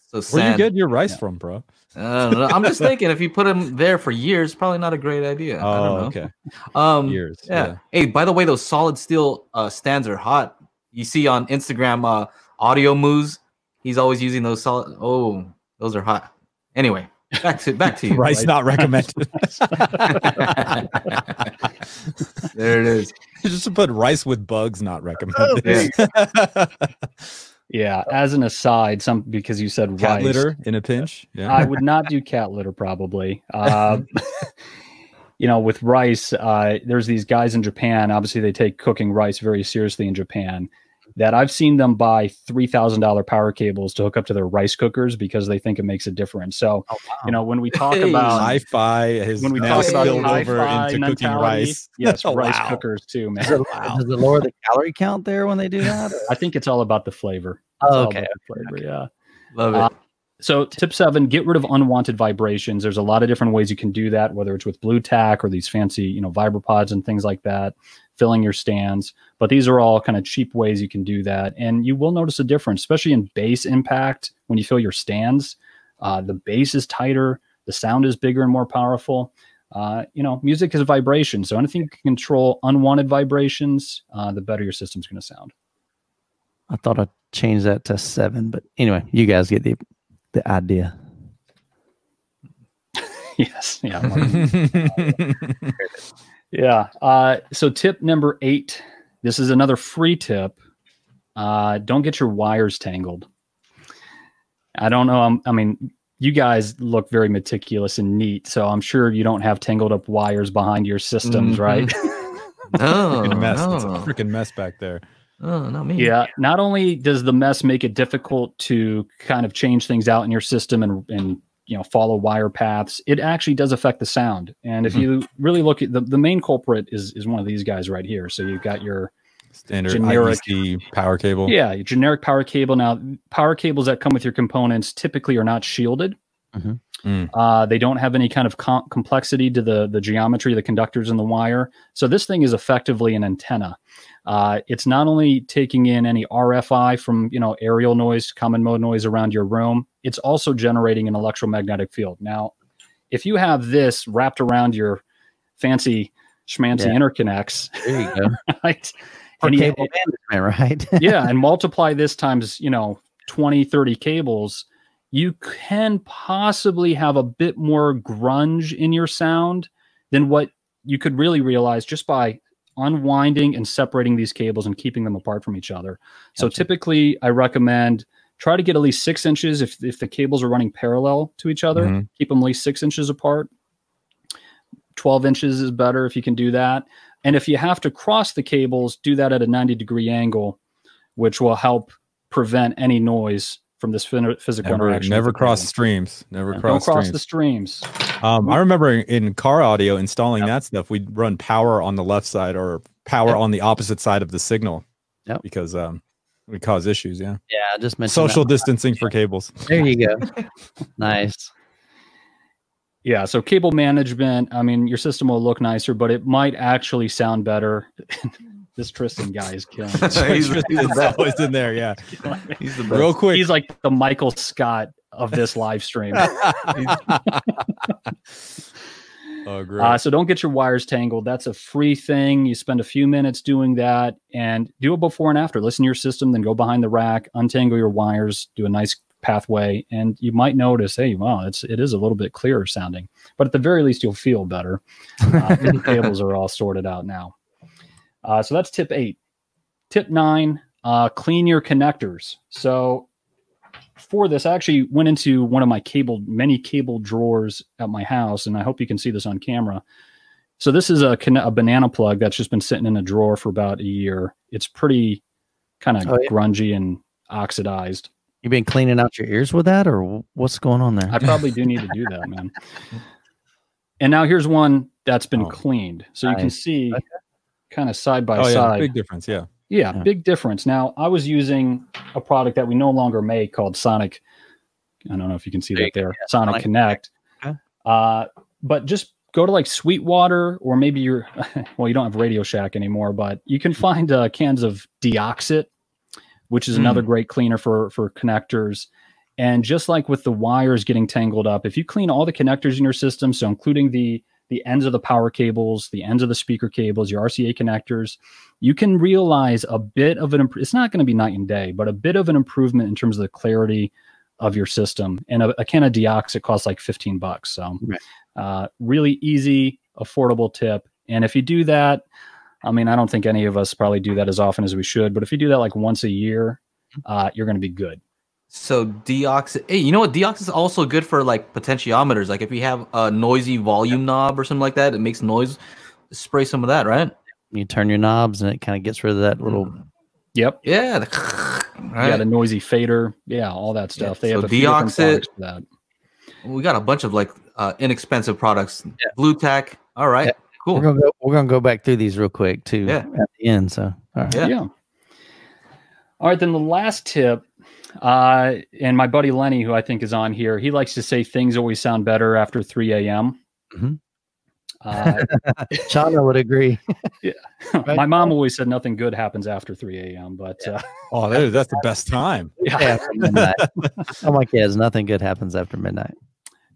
So Where sand. you get your rice Yeah. from, bro? Uh, I'm just thinking if you put them there for years, probably not a great idea. I Oh, don't know. okay. Um, Years. yeah. Hey, by the way, those solid steel uh, stands are hot. You see on Instagram, uh, Audio Moves, he's always using those solid. Oh, those are hot. Anyway, back to back to you. Rice right? not recommended. there it is. Just to put rice with bugs not recommended. Yeah. As an aside, some because you said Cat rice, litter in a pinch. Yeah. I would not do cat litter probably. Uh, you know, with rice, uh, there's these guys in Japan. Obviously, they take cooking rice very seriously in Japan. That I've seen them buy three thousand dollar power cables to hook up to their rice cookers because they think it makes a difference. So, Oh, wow. you know, when we talk Hey. about Hi-fi has when we now talk about over hi-fi into cooking rice. yes, Oh, rice wow. cookers too, man. does, it, does it lower the calorie count there when they do that? I think it's all about the flavor. Oh, okay, the flavor, yeah. Love it. Uh, So, tip seven: get rid of unwanted vibrations. There's a lot of different ways you can do that, whether it's with Blu Tack or these fancy, you know, VibraPods and things like that. Filling your stands, but these are all kind of cheap ways you can do that, and you will notice a difference, especially in bass impact when you fill your stands. Uh, the bass is tighter, the sound is bigger and more powerful. Uh, you know, music is a vibration, so anything you can control unwanted vibrations, uh, the better your system's going to sound. I thought I'd change that to seven, but anyway, you guys get the the idea. yes, yeah. Mark. Yeah. Uh, so tip number eight. This is another free tip. Uh, don't get your wires tangled. I don't know. I'm, I mean, you guys look very meticulous and neat, so I'm sure you don't have tangled up wires behind your systems, Mhm. right? No, Freaking mess. It's a freaking mess back there. Oh, not me. yeah. Not only does the mess make it difficult to kind of change things out in your system and and you know follow wire paths, it actually does affect the sound. And if Mhm. you really look at the, the main culprit is is one of these guys right here. So you've got your Standard Generic. IEC power cable. Yeah, your generic power cable. Now, power cables that come with your components typically are not shielded. Mhm. Mm. Uh, they don't have any kind of com- complexity to the the geometry the conductors in the wire. So this thing is effectively an antenna. Uh, it's not only taking in any RFI from you know aerial noise, common mode noise around your room. It's also generating an electromagnetic field. Now, if you have this wrapped around your fancy schmancy Yeah. interconnects, There you go. right? And cable management, right? yeah and multiply this times you know 20 30 cables you can possibly have a bit more grunge in your sound than what you could really realize just by unwinding and separating these cables and keeping them apart from each other. So typically i recommend try to get at least six inches if, if the cables are running parallel to each other. Mhm. keep them at least six inches apart. 12 inches is better if you can do that. And if you have to cross the cables do that at a 90 degree angle which will help prevent any noise from this physical Never, interaction. never with the cross streams. Never Don't cross cross streams. the streams. Um, I remember in car audio installing Yep. that stuff. We'd run power on the left side or power Yep. on the opposite side of the signal. Yep. Because um, we cause issues. Yeah. Yeah, just mentioned Social that. distancing for cables. There you go. nice. Yeah, so cable management, I mean, your system will look nicer, but it might actually sound better. this Tristan guy is killing. He's- he's the best. always in there. Yeah. He's the best. Real quick. He's like the Michael Scott of this live stream. oh, great. Uh, so don't get your wires tangled. That's a free thing. You spend a few minutes doing that and do it before and after. Listen to your system, then go behind the rack, untangle your wires, do a nice pathway, and you might notice, hey, wow, it's it is a little bit clearer sounding. But at the very least, you'll feel better. Uh, the cables are all sorted out now. Uh, so that's tip eight. Tip nine: uh, clean your connectors. So for this, I actually went into one of my cable, many cable drawers at my house, and I hope you can see this on camera. So this is a, a banana plug that's just been sitting in a drawer for about a year. It's pretty kind of Oh, yeah. grungy and oxidized. You've been cleaning out your ears with that, or what's going on there? I probably do need to do that, man. And now here's one that's been Oh, cleaned, so you can see Okay. Kind of side by oh, yeah. side. Big difference. Yeah. Yeah, Yeah. big difference. Now, I was using a product that we no longer make called Sonic. I don't know if you can see There that there. yeah, Sonic Sonic Connect. Okay. Uh, but just go to like Sweetwater or maybe you're, well, you don't have Radio Shack anymore, but you can find uh, cans of Deoxit, which is another great cleaner for for connectors. And just like with the wires getting tangled up, if you clean all the connectors in your system, so including the the ends of the power cables, the ends of the speaker cables, your RCA connectors, you can realize a bit of an imp- it's not going to be night and day, but a bit of an improvement in terms of the clarity of your system. And a, a can of Deox, it costs like 15 bucks. So Right. uh, really easy, affordable tip. And if you do that, I mean, I don't think any of us probably do that as often as we should, but if you do that like once a year, uh, you're going to be good. So deox, Hey, you know what? Deox is also good for like potentiometers. Like if you have a noisy volume knob or something like that, it makes noise. Spray some of that, right? You turn your knobs, and it kind of gets rid of that little. Yep. Yeah. The, right. Yeah, the noisy fader. Yeah, all that stuff. Yeah, They so have a few different Deoxit- products for that. we got a bunch of like uh, inexpensive products. Blu Tack. All right. Yeah. Cool. We're gonna go. We're gonna go back through these real quick too Yeah. at the end. So, all right. Yeah. Yeah. All right, then the last tip, uh, and my buddy Lenny, who I think is on here, he likes to say things always sound better after 3 a.m. Mhm. Uh, Shauna would agree. Yeah. My mom always said nothing good happens after 3 a.m. But uh, Oh, that, that's the best time. yeah, after midnight. I'm like, yeah, nothing good happens after midnight.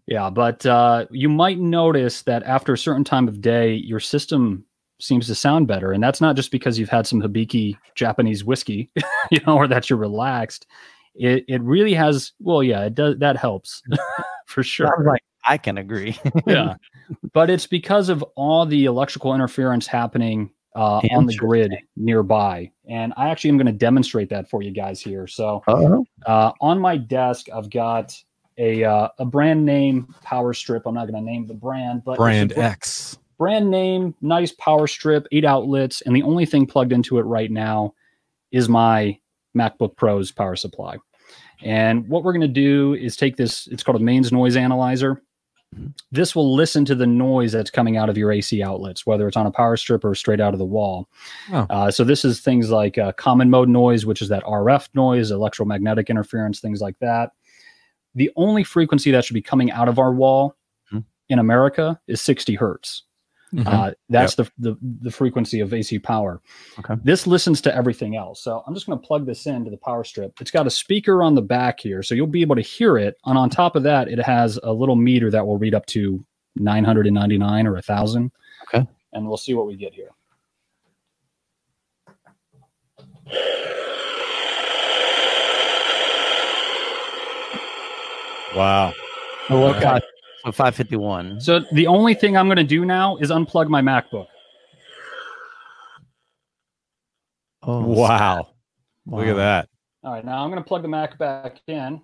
yeah. But uh, you might notice that after a certain time of day, your system seems to sound better, and that's not just because you've had some Hibiki Japanese whiskey, you know, or that you're relaxed. It it really has. Well, yeah, it does. That helps for sure. I'm like, I can agree. yeah but it's because of all the electrical interference happening uh, on the grid nearby and i actually am going to demonstrate that for you guys here so Uh-oh. uh, on my desk i've got a, uh, a brand name power strip i'm not going to name the brand but Brand br- X. brand name nice power strip eight outlets and the only thing plugged into it right now is my macbook pro's power supply and what we're going to do is take this it's called a mains noise analyzer Mhm. this will listen to the noise that's coming out of your ac outlets whether it's on a power strip or straight out of the wall Oh. uh, so this is things like uh, common mode noise which is that rf noise electromagnetic interference things like that the only frequency that should be coming out of our wall Mhm. in america is 60 hertz Mhm. uh, that's the, the the frequency of AC power. Okay. This listens to everything else. So I'm just going to plug this into the power strip. It's got a speaker on the back here, so you'll be able to hear it. And on top of that, it has a little meter that will read up to 999 or a thousand. Okay. And we'll see what we get here. Wow. Oh, Okay. Five, so 551. So the only thing I'm going to do now is unplug my MacBook. Oh, Wow. Look at that. All right, now I'm going to plug the Mac back in.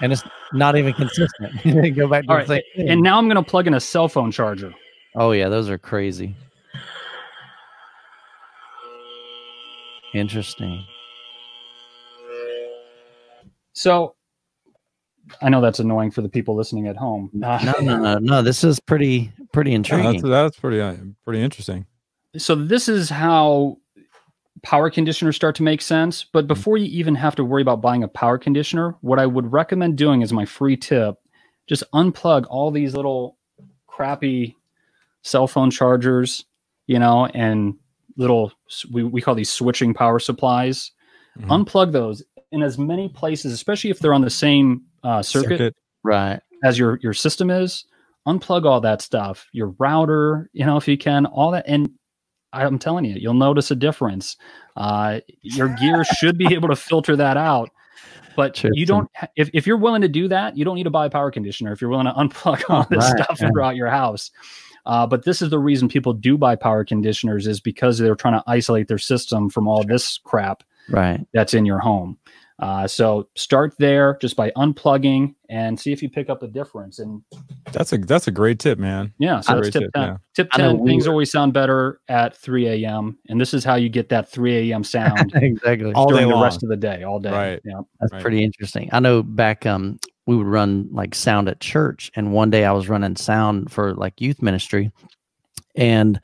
And it's not even consistent. Go back to All the same thing. and now I'm going to plug in a cell phone charger. oh, yeah, those are crazy. Interesting. So I know that's annoying for the people listening at home. Uh, No, no, no, no. This is pretty, pretty Yeah, intriguing. that's, that's pretty uh, pretty interesting. so this is how power conditioners start to make sense but before you even have to worry about buying a power conditioner what i would recommend doing is my free tip just unplug all these little crappy cell phone chargers you know and little we, we call these switching power supplies Mhm. unplug those in as many places especially if they're on the same uh, circuit right. as your your system is unplug all that stuff your router you know if you can all that and i'm telling you you'll notice a difference uh, your gear should be able to filter that out but Sure, you don't if, if you're willing to do that you don't need to buy a power conditioner if you're willing to unplug all this Right, stuff yeah. throughout your house uh, but this is the reason people do buy power conditioners is because they're trying to isolate their system from all this crap Right. that's in your home. Uh, so start there just by unplugging and see if you pick up a difference. And That's a that's a great tip, man. yeah, so Great that's tip tip, 10. yeah. Tip 10, things always sound better at 3 a.m. And this is how you get that 3 a.m. sound exactly. All day during the long. rest of the day, all day. Right. Yeah. That's Right. pretty interesting. I know back um we would run like sound at church and one day I was running sound for like youth ministry and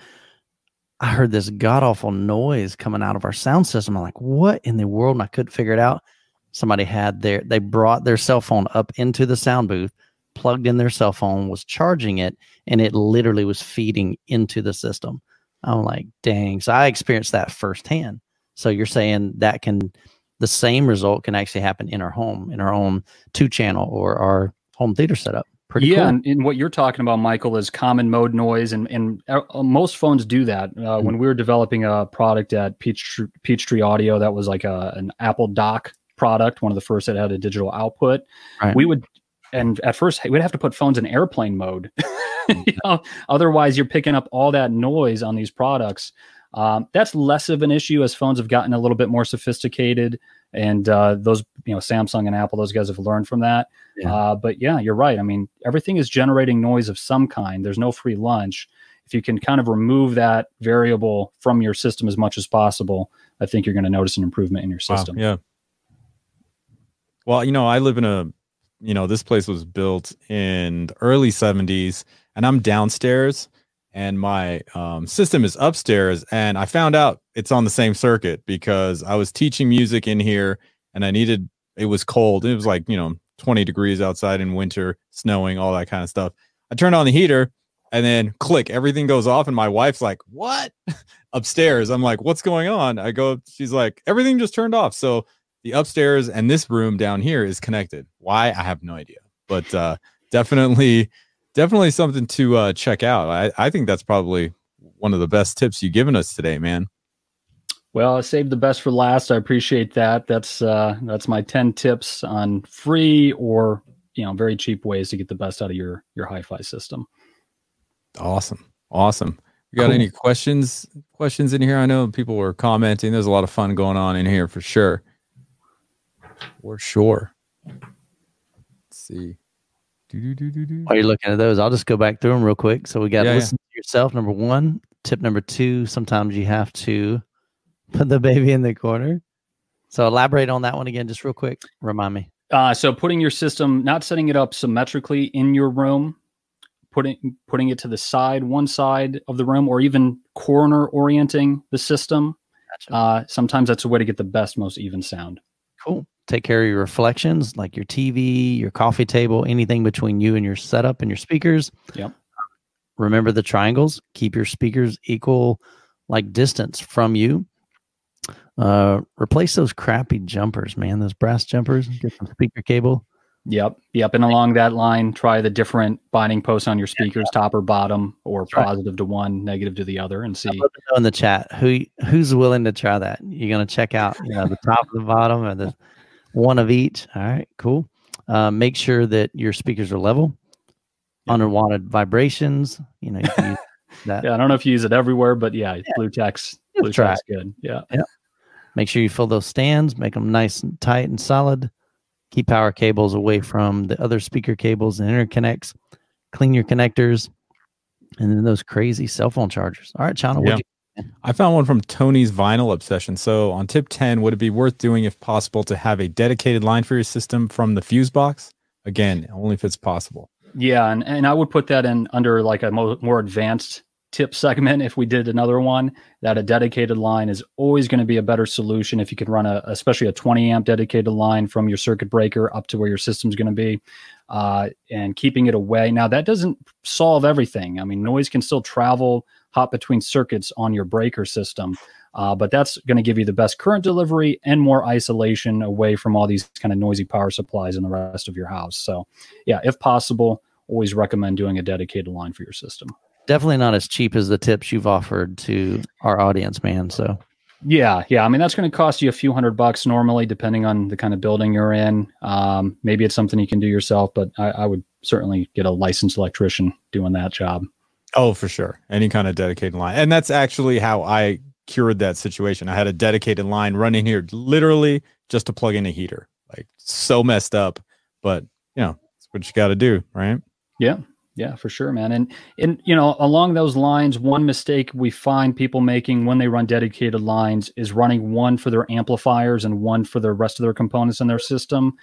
I heard this god awful noise coming out of our sound system. I'm like, what in the world? And I couldn't figure it out. Somebody had their they brought their cell phone up into the sound booth, plugged in their cell phone, was charging it, and it literally was feeding into the system. I'm like, dang. So I experienced that firsthand. So you're saying that can the same result can actually happen in our home, in our own two channel or our home theater setup. Pretty yeah, cool. and, and what you're talking about, Michael, is common mode noise, and and uh, most phones do that. Uh, Mm-hmm. When we were developing a product at Peachtree, Peachtree Audio, that was like a an Apple Dock product, one of the first that had a digital output. Right. We would, and at first we'd have to put phones in airplane mode. you know, otherwise you're picking up all that noise on these products. Um, that's less of an issue as phones have gotten a little bit more sophisticated, and uh, those you know Samsung and Apple, those guys have learned from that. Yeah. Uh, but yeah, you're right. I mean, everything is generating noise of some kind. There's no free lunch. If you can kind of remove that variable from your system as much as possible, I think you're going to notice an improvement in your Wow, system. yeah. Well, you know, I live in a, you know, this place was built in the early 70s and I'm downstairs and my um, system is upstairs. And I found out it's on the same circuit because I was teaching music in here and I needed, it was cold. It was like, you know, 20 degrees outside in winter, snowing, all that kind of stuff. I turned on the heater and then click, everything goes off. And my wife's like, what? upstairs. I'm like, what's going on? I go, she's like, everything just turned off. So the upstairs and this room down here is connected. Why? I have no idea. But uh definitely, definitely something to uh check out. I, I think that's probably one of the best tips you've given us today, man. Well, I saved the best for last. I appreciate that. That's uh, that's my ten tips on free or you know very cheap ways to get the best out of your your hi-fi system. Awesome. Awesome. You got Cool. any questions questions in here? I know people were commenting. There's a lot of fun going on in here for sure. For sure. Let's see. While you're looking at those, I'll just go back through them real quick. So we got Yeah, to yeah. listen to yourself. Number one. Tip number two. Sometimes you have to put the baby in the corner. So elaborate on that one again, just real quick. Remind me. Uh, so putting your system, not setting it up symmetrically in your room, putting putting it to the side, one side of the room, or even corner orienting the system. Gotcha. Uh, sometimes that's a way to get the best, most even sound. Cool. Take care of your reflections, like your TV, your coffee table, anything between you and your setup and your speakers. Yep. Remember the triangles. Keep your speakers equal, like distance from you. Uh, replace those crappy jumpers, man. Those brass jumpers. Get some speaker cable. Yep. Yep. And along that line, try the different binding posts on your speakers, top or bottom, or That's right. positive to one, negative to the other, and see. Let me know in the chat who who's willing to try that. You're gonna check out, you know, the top, the bottom, or the one of each. All right, cool. Uh, make sure that your speakers are level. Yeah. Unwanted vibrations. You know, you that. Yeah, I don't know if you use it everywhere, but yeah, blue text, Give it a blue text, good. Yeah. Make sure you fill those stands, make them nice and tight and solid. Keep power cables away from the other speaker cables and interconnects. Clean your connectors, and then those crazy cell phone chargers. All right, Chana, Yeah. I found one from Tony's vinyl obsession. So on tip 10, would it be worth doing if possible to have a dedicated line for your system from the fuse box? Again, only if it's possible. Yeah, and, and I would put that in under like a mo- more advanced tip segment if we did another one. That a dedicated line is always going to be a better solution if you can run a, especially a 20 amp dedicated line from your circuit breaker up to where your system's going to be, uh, and keeping it away. Now that doesn't solve everything. I mean, noise can still travel hot between circuits on your breaker system. Uh, but that's going to give you the best current delivery and more isolation away from all these kind of noisy power supplies in the rest of your house. So, yeah, if possible, always recommend doing a dedicated line for your system. definitely not as cheap as the tips you've offered to our audience, man. So Yeah, yeah. I mean, that's going to cost you a few hundred bucks normally, depending on the kind of building you're in. Um, maybe it's something you can do yourself, but I, I would certainly get a licensed electrician doing that job. Oh, for sure. Any kind of dedicated line. And that's actually how I cured that situation. I had a dedicated line running here literally just to plug in a heater. Like so messed up, but you know, it's what you got to do, right? Yeah, yeah, for sure, man. And and you know, along those lines, one mistake we find people making when they run dedicated lines is running one for their amplifiers and one for the rest of their components in their system.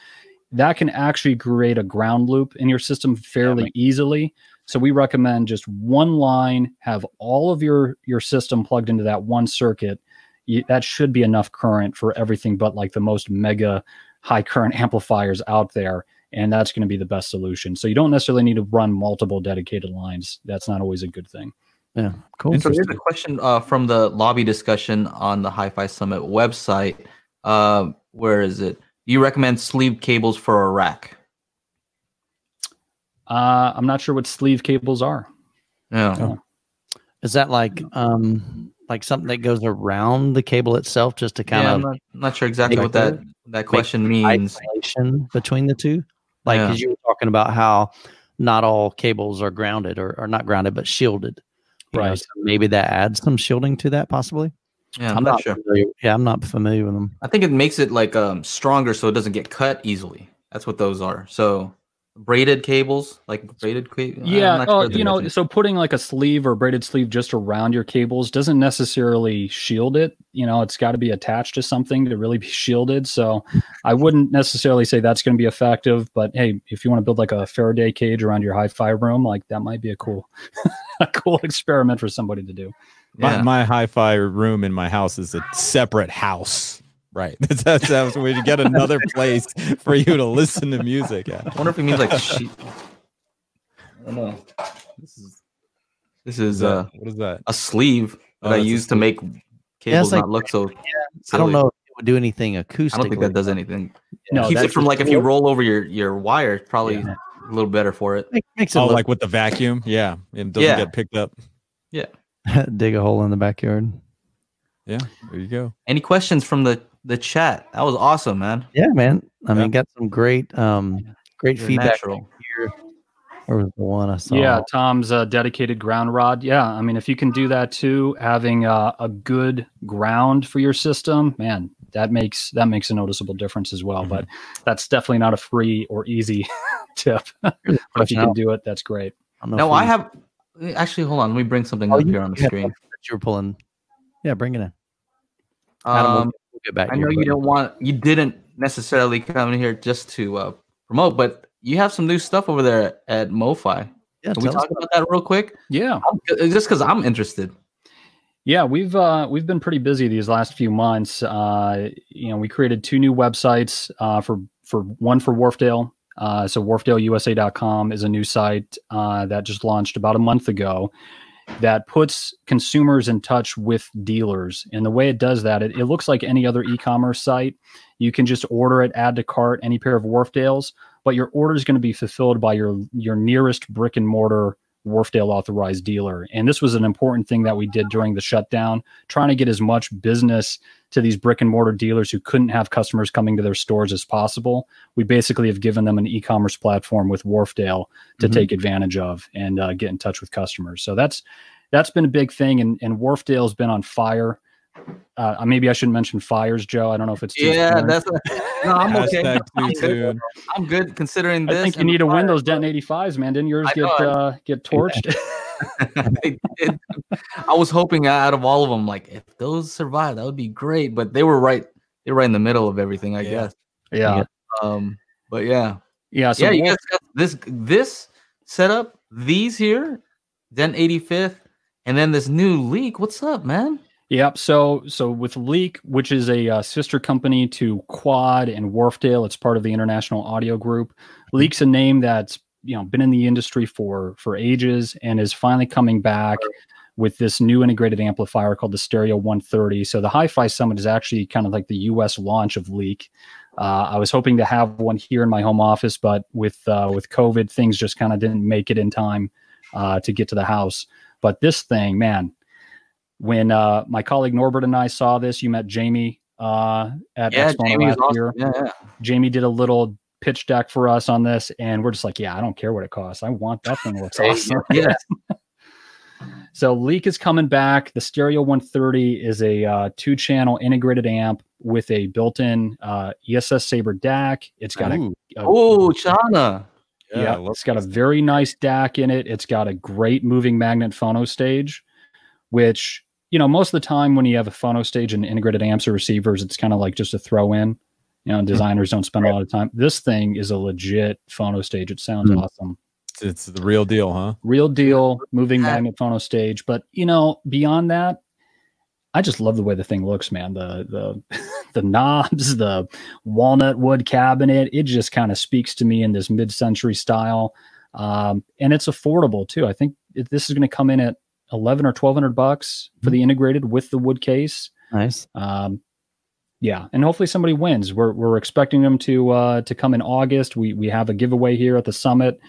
That can actually create a ground loop in your system fairly easily. So we recommend just one line, have all of your your system plugged into that one circuit. You, that should be enough current for everything but like the most mega high current amplifiers out there and that's going to be the best solution. So you don't necessarily need to run multiple dedicated lines. That's not always a good thing. yeah, cool. And So here's a question uh, from the lobby discussion on the Hi-Fi Summit website. Uh, where is it? Do you recommend sleeve cables for a rack? Uh, I'm not sure what sleeve cables are. Yeah. Oh. Is that like um like something that goes around the cable itself just to kind yeah, I'm of not, not sure exactly what that that question means. isolation between the two? Like Yeah. you were talking about how not all cables are grounded or, or not grounded but shielded. You know, Right. so maybe that adds some shielding to that possibly. Yeah, I'm, not, sure. familiar. Yeah, I'm not familiar with them. I think it makes it like um stronger so it doesn't get cut easily. That's what those are. So braided cables, like braided cable. Yeah. Oh, you know, so putting like a sleeve or braided sleeve just around your cables doesn't necessarily shield it. You know, it's got to be attached to something to really be shielded. So I wouldn't necessarily say that's going to be effective. But hey, if you want to build like a Faraday cage around your hi-fi room, like that might be a cool, a cool experiment for somebody to do. My, Yeah. my hi-fi room in my house is a separate house. Right. That's that's, that's where you get another place for you to listen to music at. I wonder if he means like sheet. I don't know. This is this is that- uh, what is that? a sleeve that Oh, I that's use to make cables like- not look so. I don't know if it would do anything acoustic. I don't think that does anything. No, Keeps it from just- like if you roll over your your wire, it's probably Yeah. a little better for it. Make- makes it Oh, look like with the vacuum? Yeah. It doesn't Yeah. get picked up. Yeah, dig a hole in the backyard. Yeah. There you go. Any questions from the the chat? That was awesome, man. Yeah, man. I Yeah. mean, got some great, um, great You're feedback natural. here. Or was the one I saw? Yeah, Tom's uh, dedicated ground rod. Yeah, I mean, if you can do that too, having uh, a good ground for your system, man, that makes that makes a noticeable difference as well. Mhm. But that's definitely not a free or easy tip. but if you can do it, that's great. I No, if I have actually. Hold on, let me bring something Oh, up here on the screen. that you were pulling. Yeah, bring it in. Um, we'll get back. I to know you button. don't want you didn't necessarily come in here just to uh, promote, but you have some new stuff over there at MoFi. Yeah, Can we talk about that real quick? Yeah, I'm- just because I'm interested. Yeah, we've uh, we've been pretty busy these last few months. Uh, you know, we created two new websites uh, for for one for Wharfedale. Uh, so wharfedaleusa.com is a new site uh, that just launched about a month ago, that puts consumers in touch with dealers. And the way it does that, it, it looks like any other e-commerce site. You can just order it, add to cart any pair of Wharfedales, but your order is going to be fulfilled by your your nearest brick and mortar Wharfedale authorized dealer. And this was an important thing that we did during the shutdown, trying to get as much business to these brick and mortar dealers who couldn't have customers coming to their stores as possible. We basically have given them an e commerce platform with Wharfedale to Mhm. take advantage of and uh, get in touch with customers. So that's that's been a big thing. And, and Wharfedale's been on fire. Uh, maybe I shouldn't mention fires, Joe. I don't know if it's too Yeah, soon. that's no, I'm okay. Hashtag too I'm good. soon. I'm good considering this. I think you need to win fire. those Denton 85s, man. Didn't yours I get uh, get torched? They did. I was hoping out of all of them, like if those survive, that would be great. But they were right. They were right in the middle of everything, I Yeah. guess. yeah, Um, but yeah, yeah. So yeah. You guys got this this setup. These here, Denton 85th, and then this new leak. What's up, man? Yep. So so with Leak, which is a uh, sister company to Quad and Wharfedale, it's part of the International Audio Group. Leak's a name that's you know been in the industry for for ages and is finally coming back with this new integrated amplifier called the Stereo 130. So the Hi-Fi Summit is actually kind of like the U.S. launch of Leak. Uh, I was hoping to have one here in my home office, but with uh, with COVID, things just kind of didn't make it in time uh, to get to the house. But this thing, man, when uh, my colleague Norbert and I saw this, you met Jamie uh, at Yeah, Expo Jamie last awesome. year. Yeah, yeah. Jamie did a little pitch deck for us on this, and we're just like, yeah, I don't care what it costs. I want that thing. Looks awesome. yeah. So Leak is coming back. The Stereo 130 is a uh, two-channel integrated amp with a built-in uh, ESS Sabre DAC. It's got a, Ooh, a Oh, Chana. yeah, yeah, it's got a very nice DAC in it. It's got a great moving magnet phono stage, which you know most of the time when you have a phono stage and integrated amps or receivers, it's kind of like just a throw in. You know, designers don't spend a lot of time. This thing is a legit phono stage. It sounds Hmm. awesome, It's, it's the real deal, huh? real deal moving Yeah. magnet phono stage. But you know, beyond that, I just love the way the thing looks, man. The the the knobs, the walnut wood cabinet, it just kind of speaks to me in this mid-century style. Um, and it's affordable too. I think it, this is going to come in at eleven or twelve hundred bucks for the integrated with the wood case. Nice. Um, yeah, and hopefully somebody wins. We're we're expecting them to uh, to come in August. We we have a giveaway here at the summit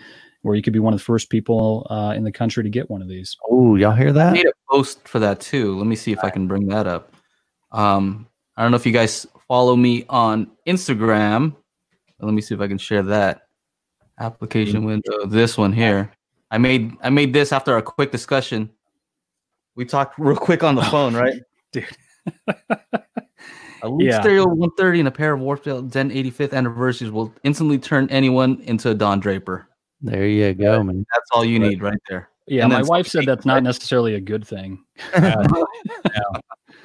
where you could be one of the first people uh, in the country to get one of these. Oh, y'all hear that? I that? made a post for that too. Let me see if I can bring that up. Um, I don't know if you guys follow me on Instagram. Let me see if I can share that application window. This one here. I made I made this after a quick discussion. We talked real quick on the phone, right? Dude. A Leak Yeah. Stereo 130 and a pair of Wharfedale Denton 85th anniversaries will instantly turn anyone into a Don Draper. There you go, man. That's all you need right there. Yeah, And my wife said that's not necessarily a good thing.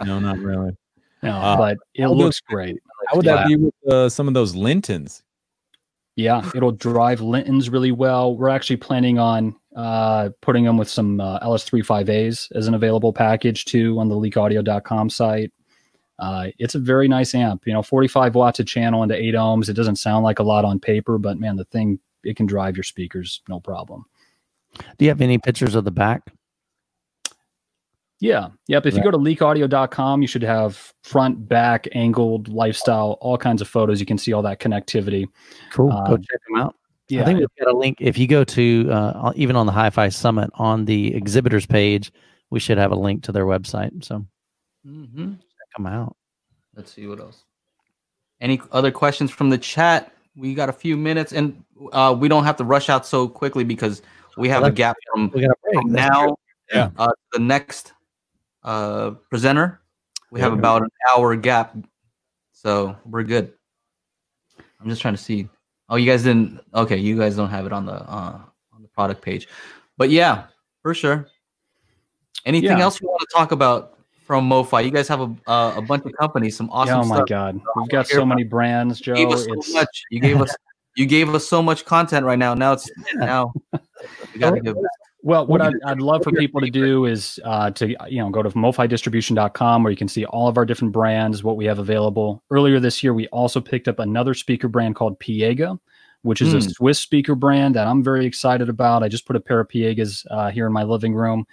No, not really. No, Uh, but it how would- looks great. How would that be with uh, some of those Lintons? Yeah, it'll drive Lintons really well. We're actually planning on uh, putting them with some uh, LS35As as an available package too on the leakaudio.com site. Uh, it's a very nice amp, you know, 45 watts a channel into eight ohms. It doesn't sound like a lot on paper, but man, the thing, it can drive your speakers, no problem. Do you have any pictures of the back? Yeah. Yep. If you go to leakaudio.com, you should have front, back, angled, lifestyle, all kinds of photos. You can see all that connectivity. Cool. Go Um, check them out. Yeah. I think we've got a link. If you go to uh, even on the Hi-Fi Summit on the exhibitors page, we should have a link to their website. So Mm-hmm. check them out. Let's see what else. Any other questions from the chat? We got a few minutes, and uh, we don't have to rush out so quickly because we have a gap from We got a from now Yeah. uh, to the next uh, presenter. We have about an hour gap, so we're good. I'm just trying to see. Oh, you guys didn't. Okay, you guys don't have it on the uh, on the product page, but yeah, for sure. Anything Yeah. else you want to talk about from MoFi? You guys have a uh, a bunch of companies, some awesome oh my stuff. God. We've got so many brands, Joe. You gave us so much. You gave us you gave us so much content right now. Now it's now we gotta give. Well, what I'd, I'd love for people to do is uh, to you know go to mofidistribution.com where you can see all of our different brands, what we have available. Earlier this year, we also picked up another speaker brand called Piega, which is a Hmm. Swiss speaker brand that I'm very excited about. I just put a pair of Piegas uh, here in my living room,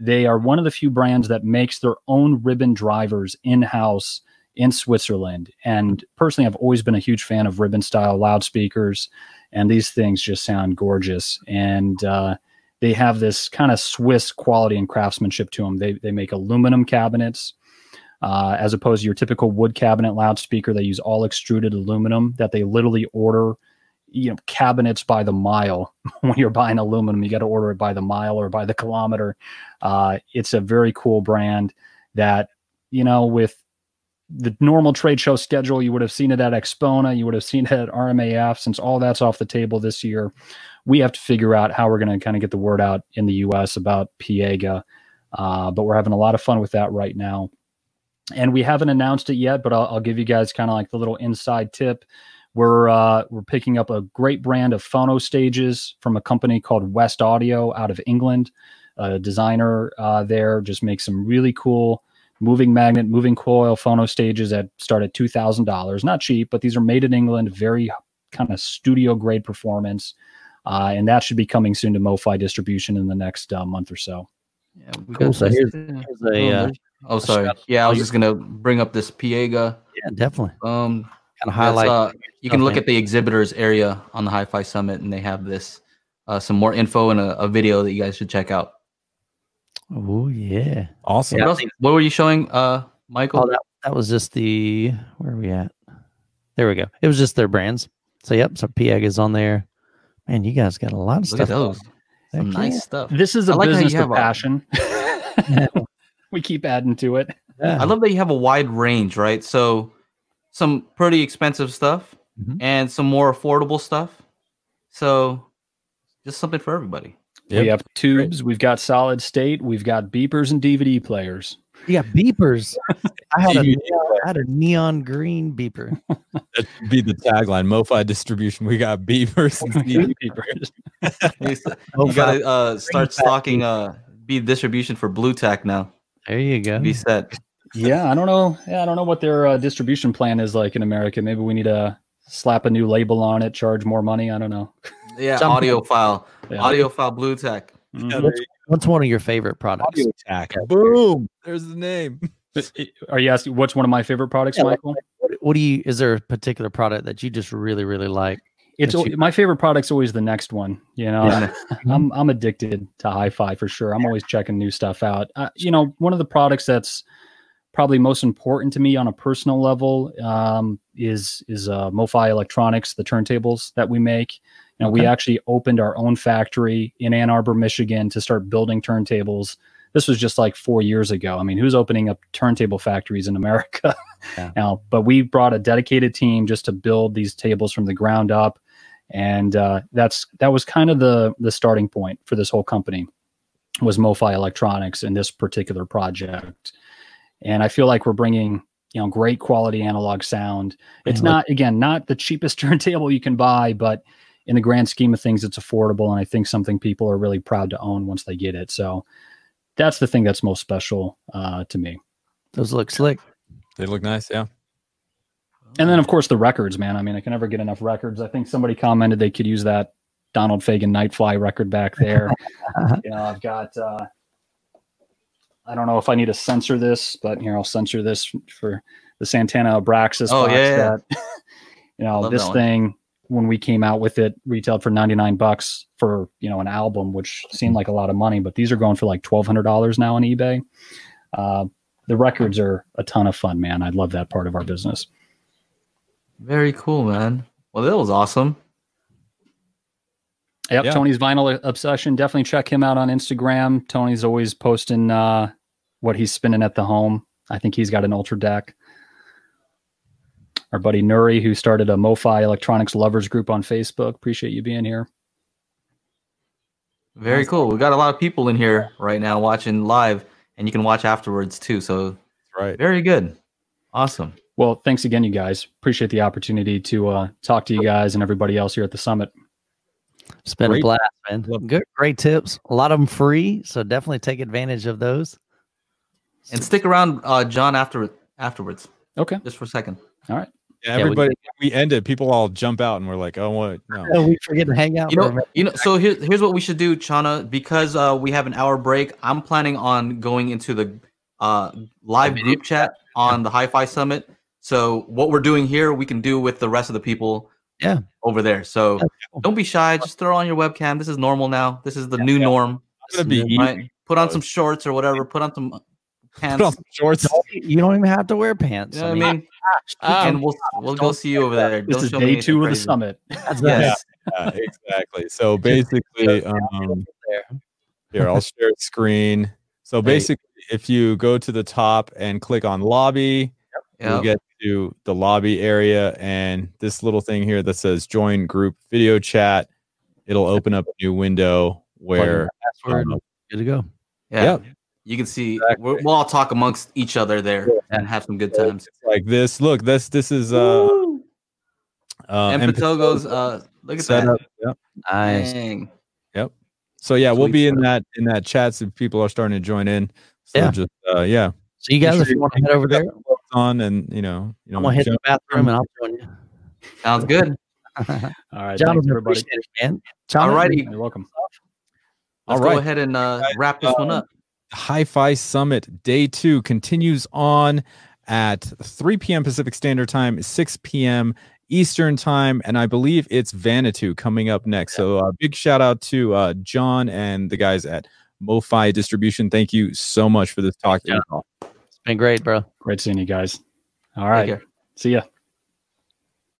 They are one of the few brands that makes their own ribbon drivers in house in Switzerland. And personally, I've always been a huge fan of ribbon style loudspeakers, and these things just sound gorgeous. And uh, they have this kind of Swiss quality and craftsmanship to them. They, they make aluminum cabinets. Uh, as opposed to your typical wood cabinet loudspeaker, they use all extruded aluminum that they literally order you know cabinets by the mile when you're buying aluminum you got to order it by the mile or by the kilometer uh, it's a very cool brand that you know with the normal trade show schedule you would have seen it at AXPONA you would have seen it at rmaf since all that's off the table this year we have to figure out how we're going to kind of get the word out in the us about piega uh, but we're having a lot of fun with that right now and we haven't announced it yet but i'll, I'll give you guys kind of like the little inside tip we're uh, we're picking up a great brand of phono stages from a company called Whest Audio out of England. A designer uh, there just makes some really cool moving magnet, moving coil phono stages that start at two thousand dollars. Not cheap, but these are made in England. Very kind of studio grade performance, uh, and that should be coming soon to MoFi distribution in the next uh, month or so. Yeah, Cool. So here's, here's a uh, oh, sorry. Yeah, I was just gonna bring up this Piega. yeah, definitely Um, kind of highlight. uh, you can look at the exhibitors area on the Hi-Fi Summit, and they have this uh, some more info and a, a video that you guys should check out. oh yeah. Awesome. What, else, what were you showing, uh, Michael? Oh, that, that was just the where are we at? There we go. It was just their brands. So yep, so Pieg is on there. Man, you guys got a lot of Look at stuff. those. Some nice stuff. This is a I like business have of a- passion. we keep adding to it. Yeah. I love that you have a wide range, right? So some pretty expensive stuff Mhm. and some more affordable stuff. So just something for everybody. We have tubes. We've got solid state. We've got beepers and DVD players. You got beepers. I had a neon, had a neon green beeper. That should be the tagline. MoFi distribution. We got beavers. and CD. beepers. You s- you gotta uh, start back stocking uh, B distribution for Blu Tack now. There you go. Be set. Yeah, I don't know. Yeah, I don't know what their uh, distribution plan is like in America. Maybe we need to slap a new label on it, charge more money. I don't know. Yeah, Some- audiophile. Yeah. Audio file Blu Tack. Mhm. What's, what's one of your favorite products? Audio attack. Boom. There's the name. Uh, Are you asking what's one of my favorite products, Yeah, Michael? What, what do you? Is there a particular product that you just really, really like? It's you- my favorite product's always the next one. You know, Yeah. I'm I'm addicted to hi-fi for sure. I'm always checking new stuff out. Uh, you know, one of the products that's probably most important to me on a personal level um, is is uh, MoFi Electronics, the turntables that we make. You know, we actually opened our own factory in Ann Arbor, Michigan, to start building turntables. This was just like four years ago. I mean, who's opening up turntable factories in America Yeah. now? But we brought a dedicated team just to build these tables from the ground up and uh, that's that was kind of the the starting point for this whole company was MoFi Electronics in this particular project, and I feel like we're bringing you know great quality analog sound. It's Yeah, not again not the cheapest turntable you can buy, but in the grand scheme of things, it's affordable, and I think something people are really proud to own once they get it. So that's the thing that's most special uh, to me. Those look slick. They look nice. Yeah. And then, of course, the records, man. I mean, I can never get enough records. I think somebody commented they could use that Donald Fagen Nightfly record back there. you know, I've got, uh, I don't know if I need to censor this, but here, I'll censor this for the Santana Abraxas. Oh, box yeah, yeah. That, you know, Love this that one. thing, when we came out with it, retailed for 99 bucks for, you know, an album, which seemed like a lot of money, but these are going for like $1,200 now on eBay. Uh, the records are a ton of fun, man. I love that part of our business. Very cool, man. Well, that was awesome. Yep, Yeah. Tony's vinyl obsession. Definitely check him out on Instagram. Tony's always posting uh, what he's spinning at the home. I think he's got an UltraDeck. Our buddy Nuri, who started a MoFi Electronics Lovers group on Facebook. Appreciate you being here. Very cool. We got a lot of people in here right now watching live, and you can watch afterwards too. So right. very good. Awesome. Well, thanks again, you guys. Appreciate the opportunity to uh, talk to you guys and everybody else here at the summit. It's been a blast, man. Love- Good, great tips. A lot of them free, so definitely take advantage of those. And stick around, uh, John, after afterwards, Okay. just for a second. All right. Yeah, we- everybody we, end it, people all jump out and we're like, oh what no. Oh, we forget to hang out. You know, you know. So here, here's what we should do, Chana. Because uh, we have an hour break, I'm planning on going into the uh, live group chat on the Hi-Fi Summit. So what we're doing here, we can do with the rest of the people. Yeah. over there. So cool. don't be shy. Just throw on your webcam. This is normal now. This is the new norm. Be easy. Right? Put on some shorts or whatever. Put on some pants. Put on shorts. you don't even have to wear pants. You know what I mean? and we'll we'll go see you over there. This Don't is day two of the summit. Yes. Yeah, exactly. So basically, um, here I'll share screen. So Hey. basically, if you go to the top and click on lobby, you'll get to the lobby area and this little thing here that says join group video chat. It'll open up a new window where Password. um, Good to go. Yeah. Yep. You can see Exactly. we're, we'll all talk amongst each other there and have some good times. like this. Look, this this is uh, uh and M- Patogo's uh look at that. setup. Yep. Nice. Dang. So yeah, we'll Sweet be in that in that chat so people are starting to join in. So Yeah. just uh yeah. So you guys, Make if sure you want to head over there, on and you know, you know I'm gonna hit the bathroom and I'll join you. Sounds good. All right, John, everybody. it, man. John, Alrighty. You're welcome. Let's All right. go ahead and uh, wrap this one up. Hi-Fi Summit Day Two continues on at 3 p.m. Pacific Standard Time, 6 p.m. Eastern Time, and I believe it's Vanatoo coming up next. So, uh, big shout out to uh, John and the guys at MoFi Distribution. Thank you so much for this talk. Yeah. It's been great, bro. Great seeing you guys. All Take right. care. See ya.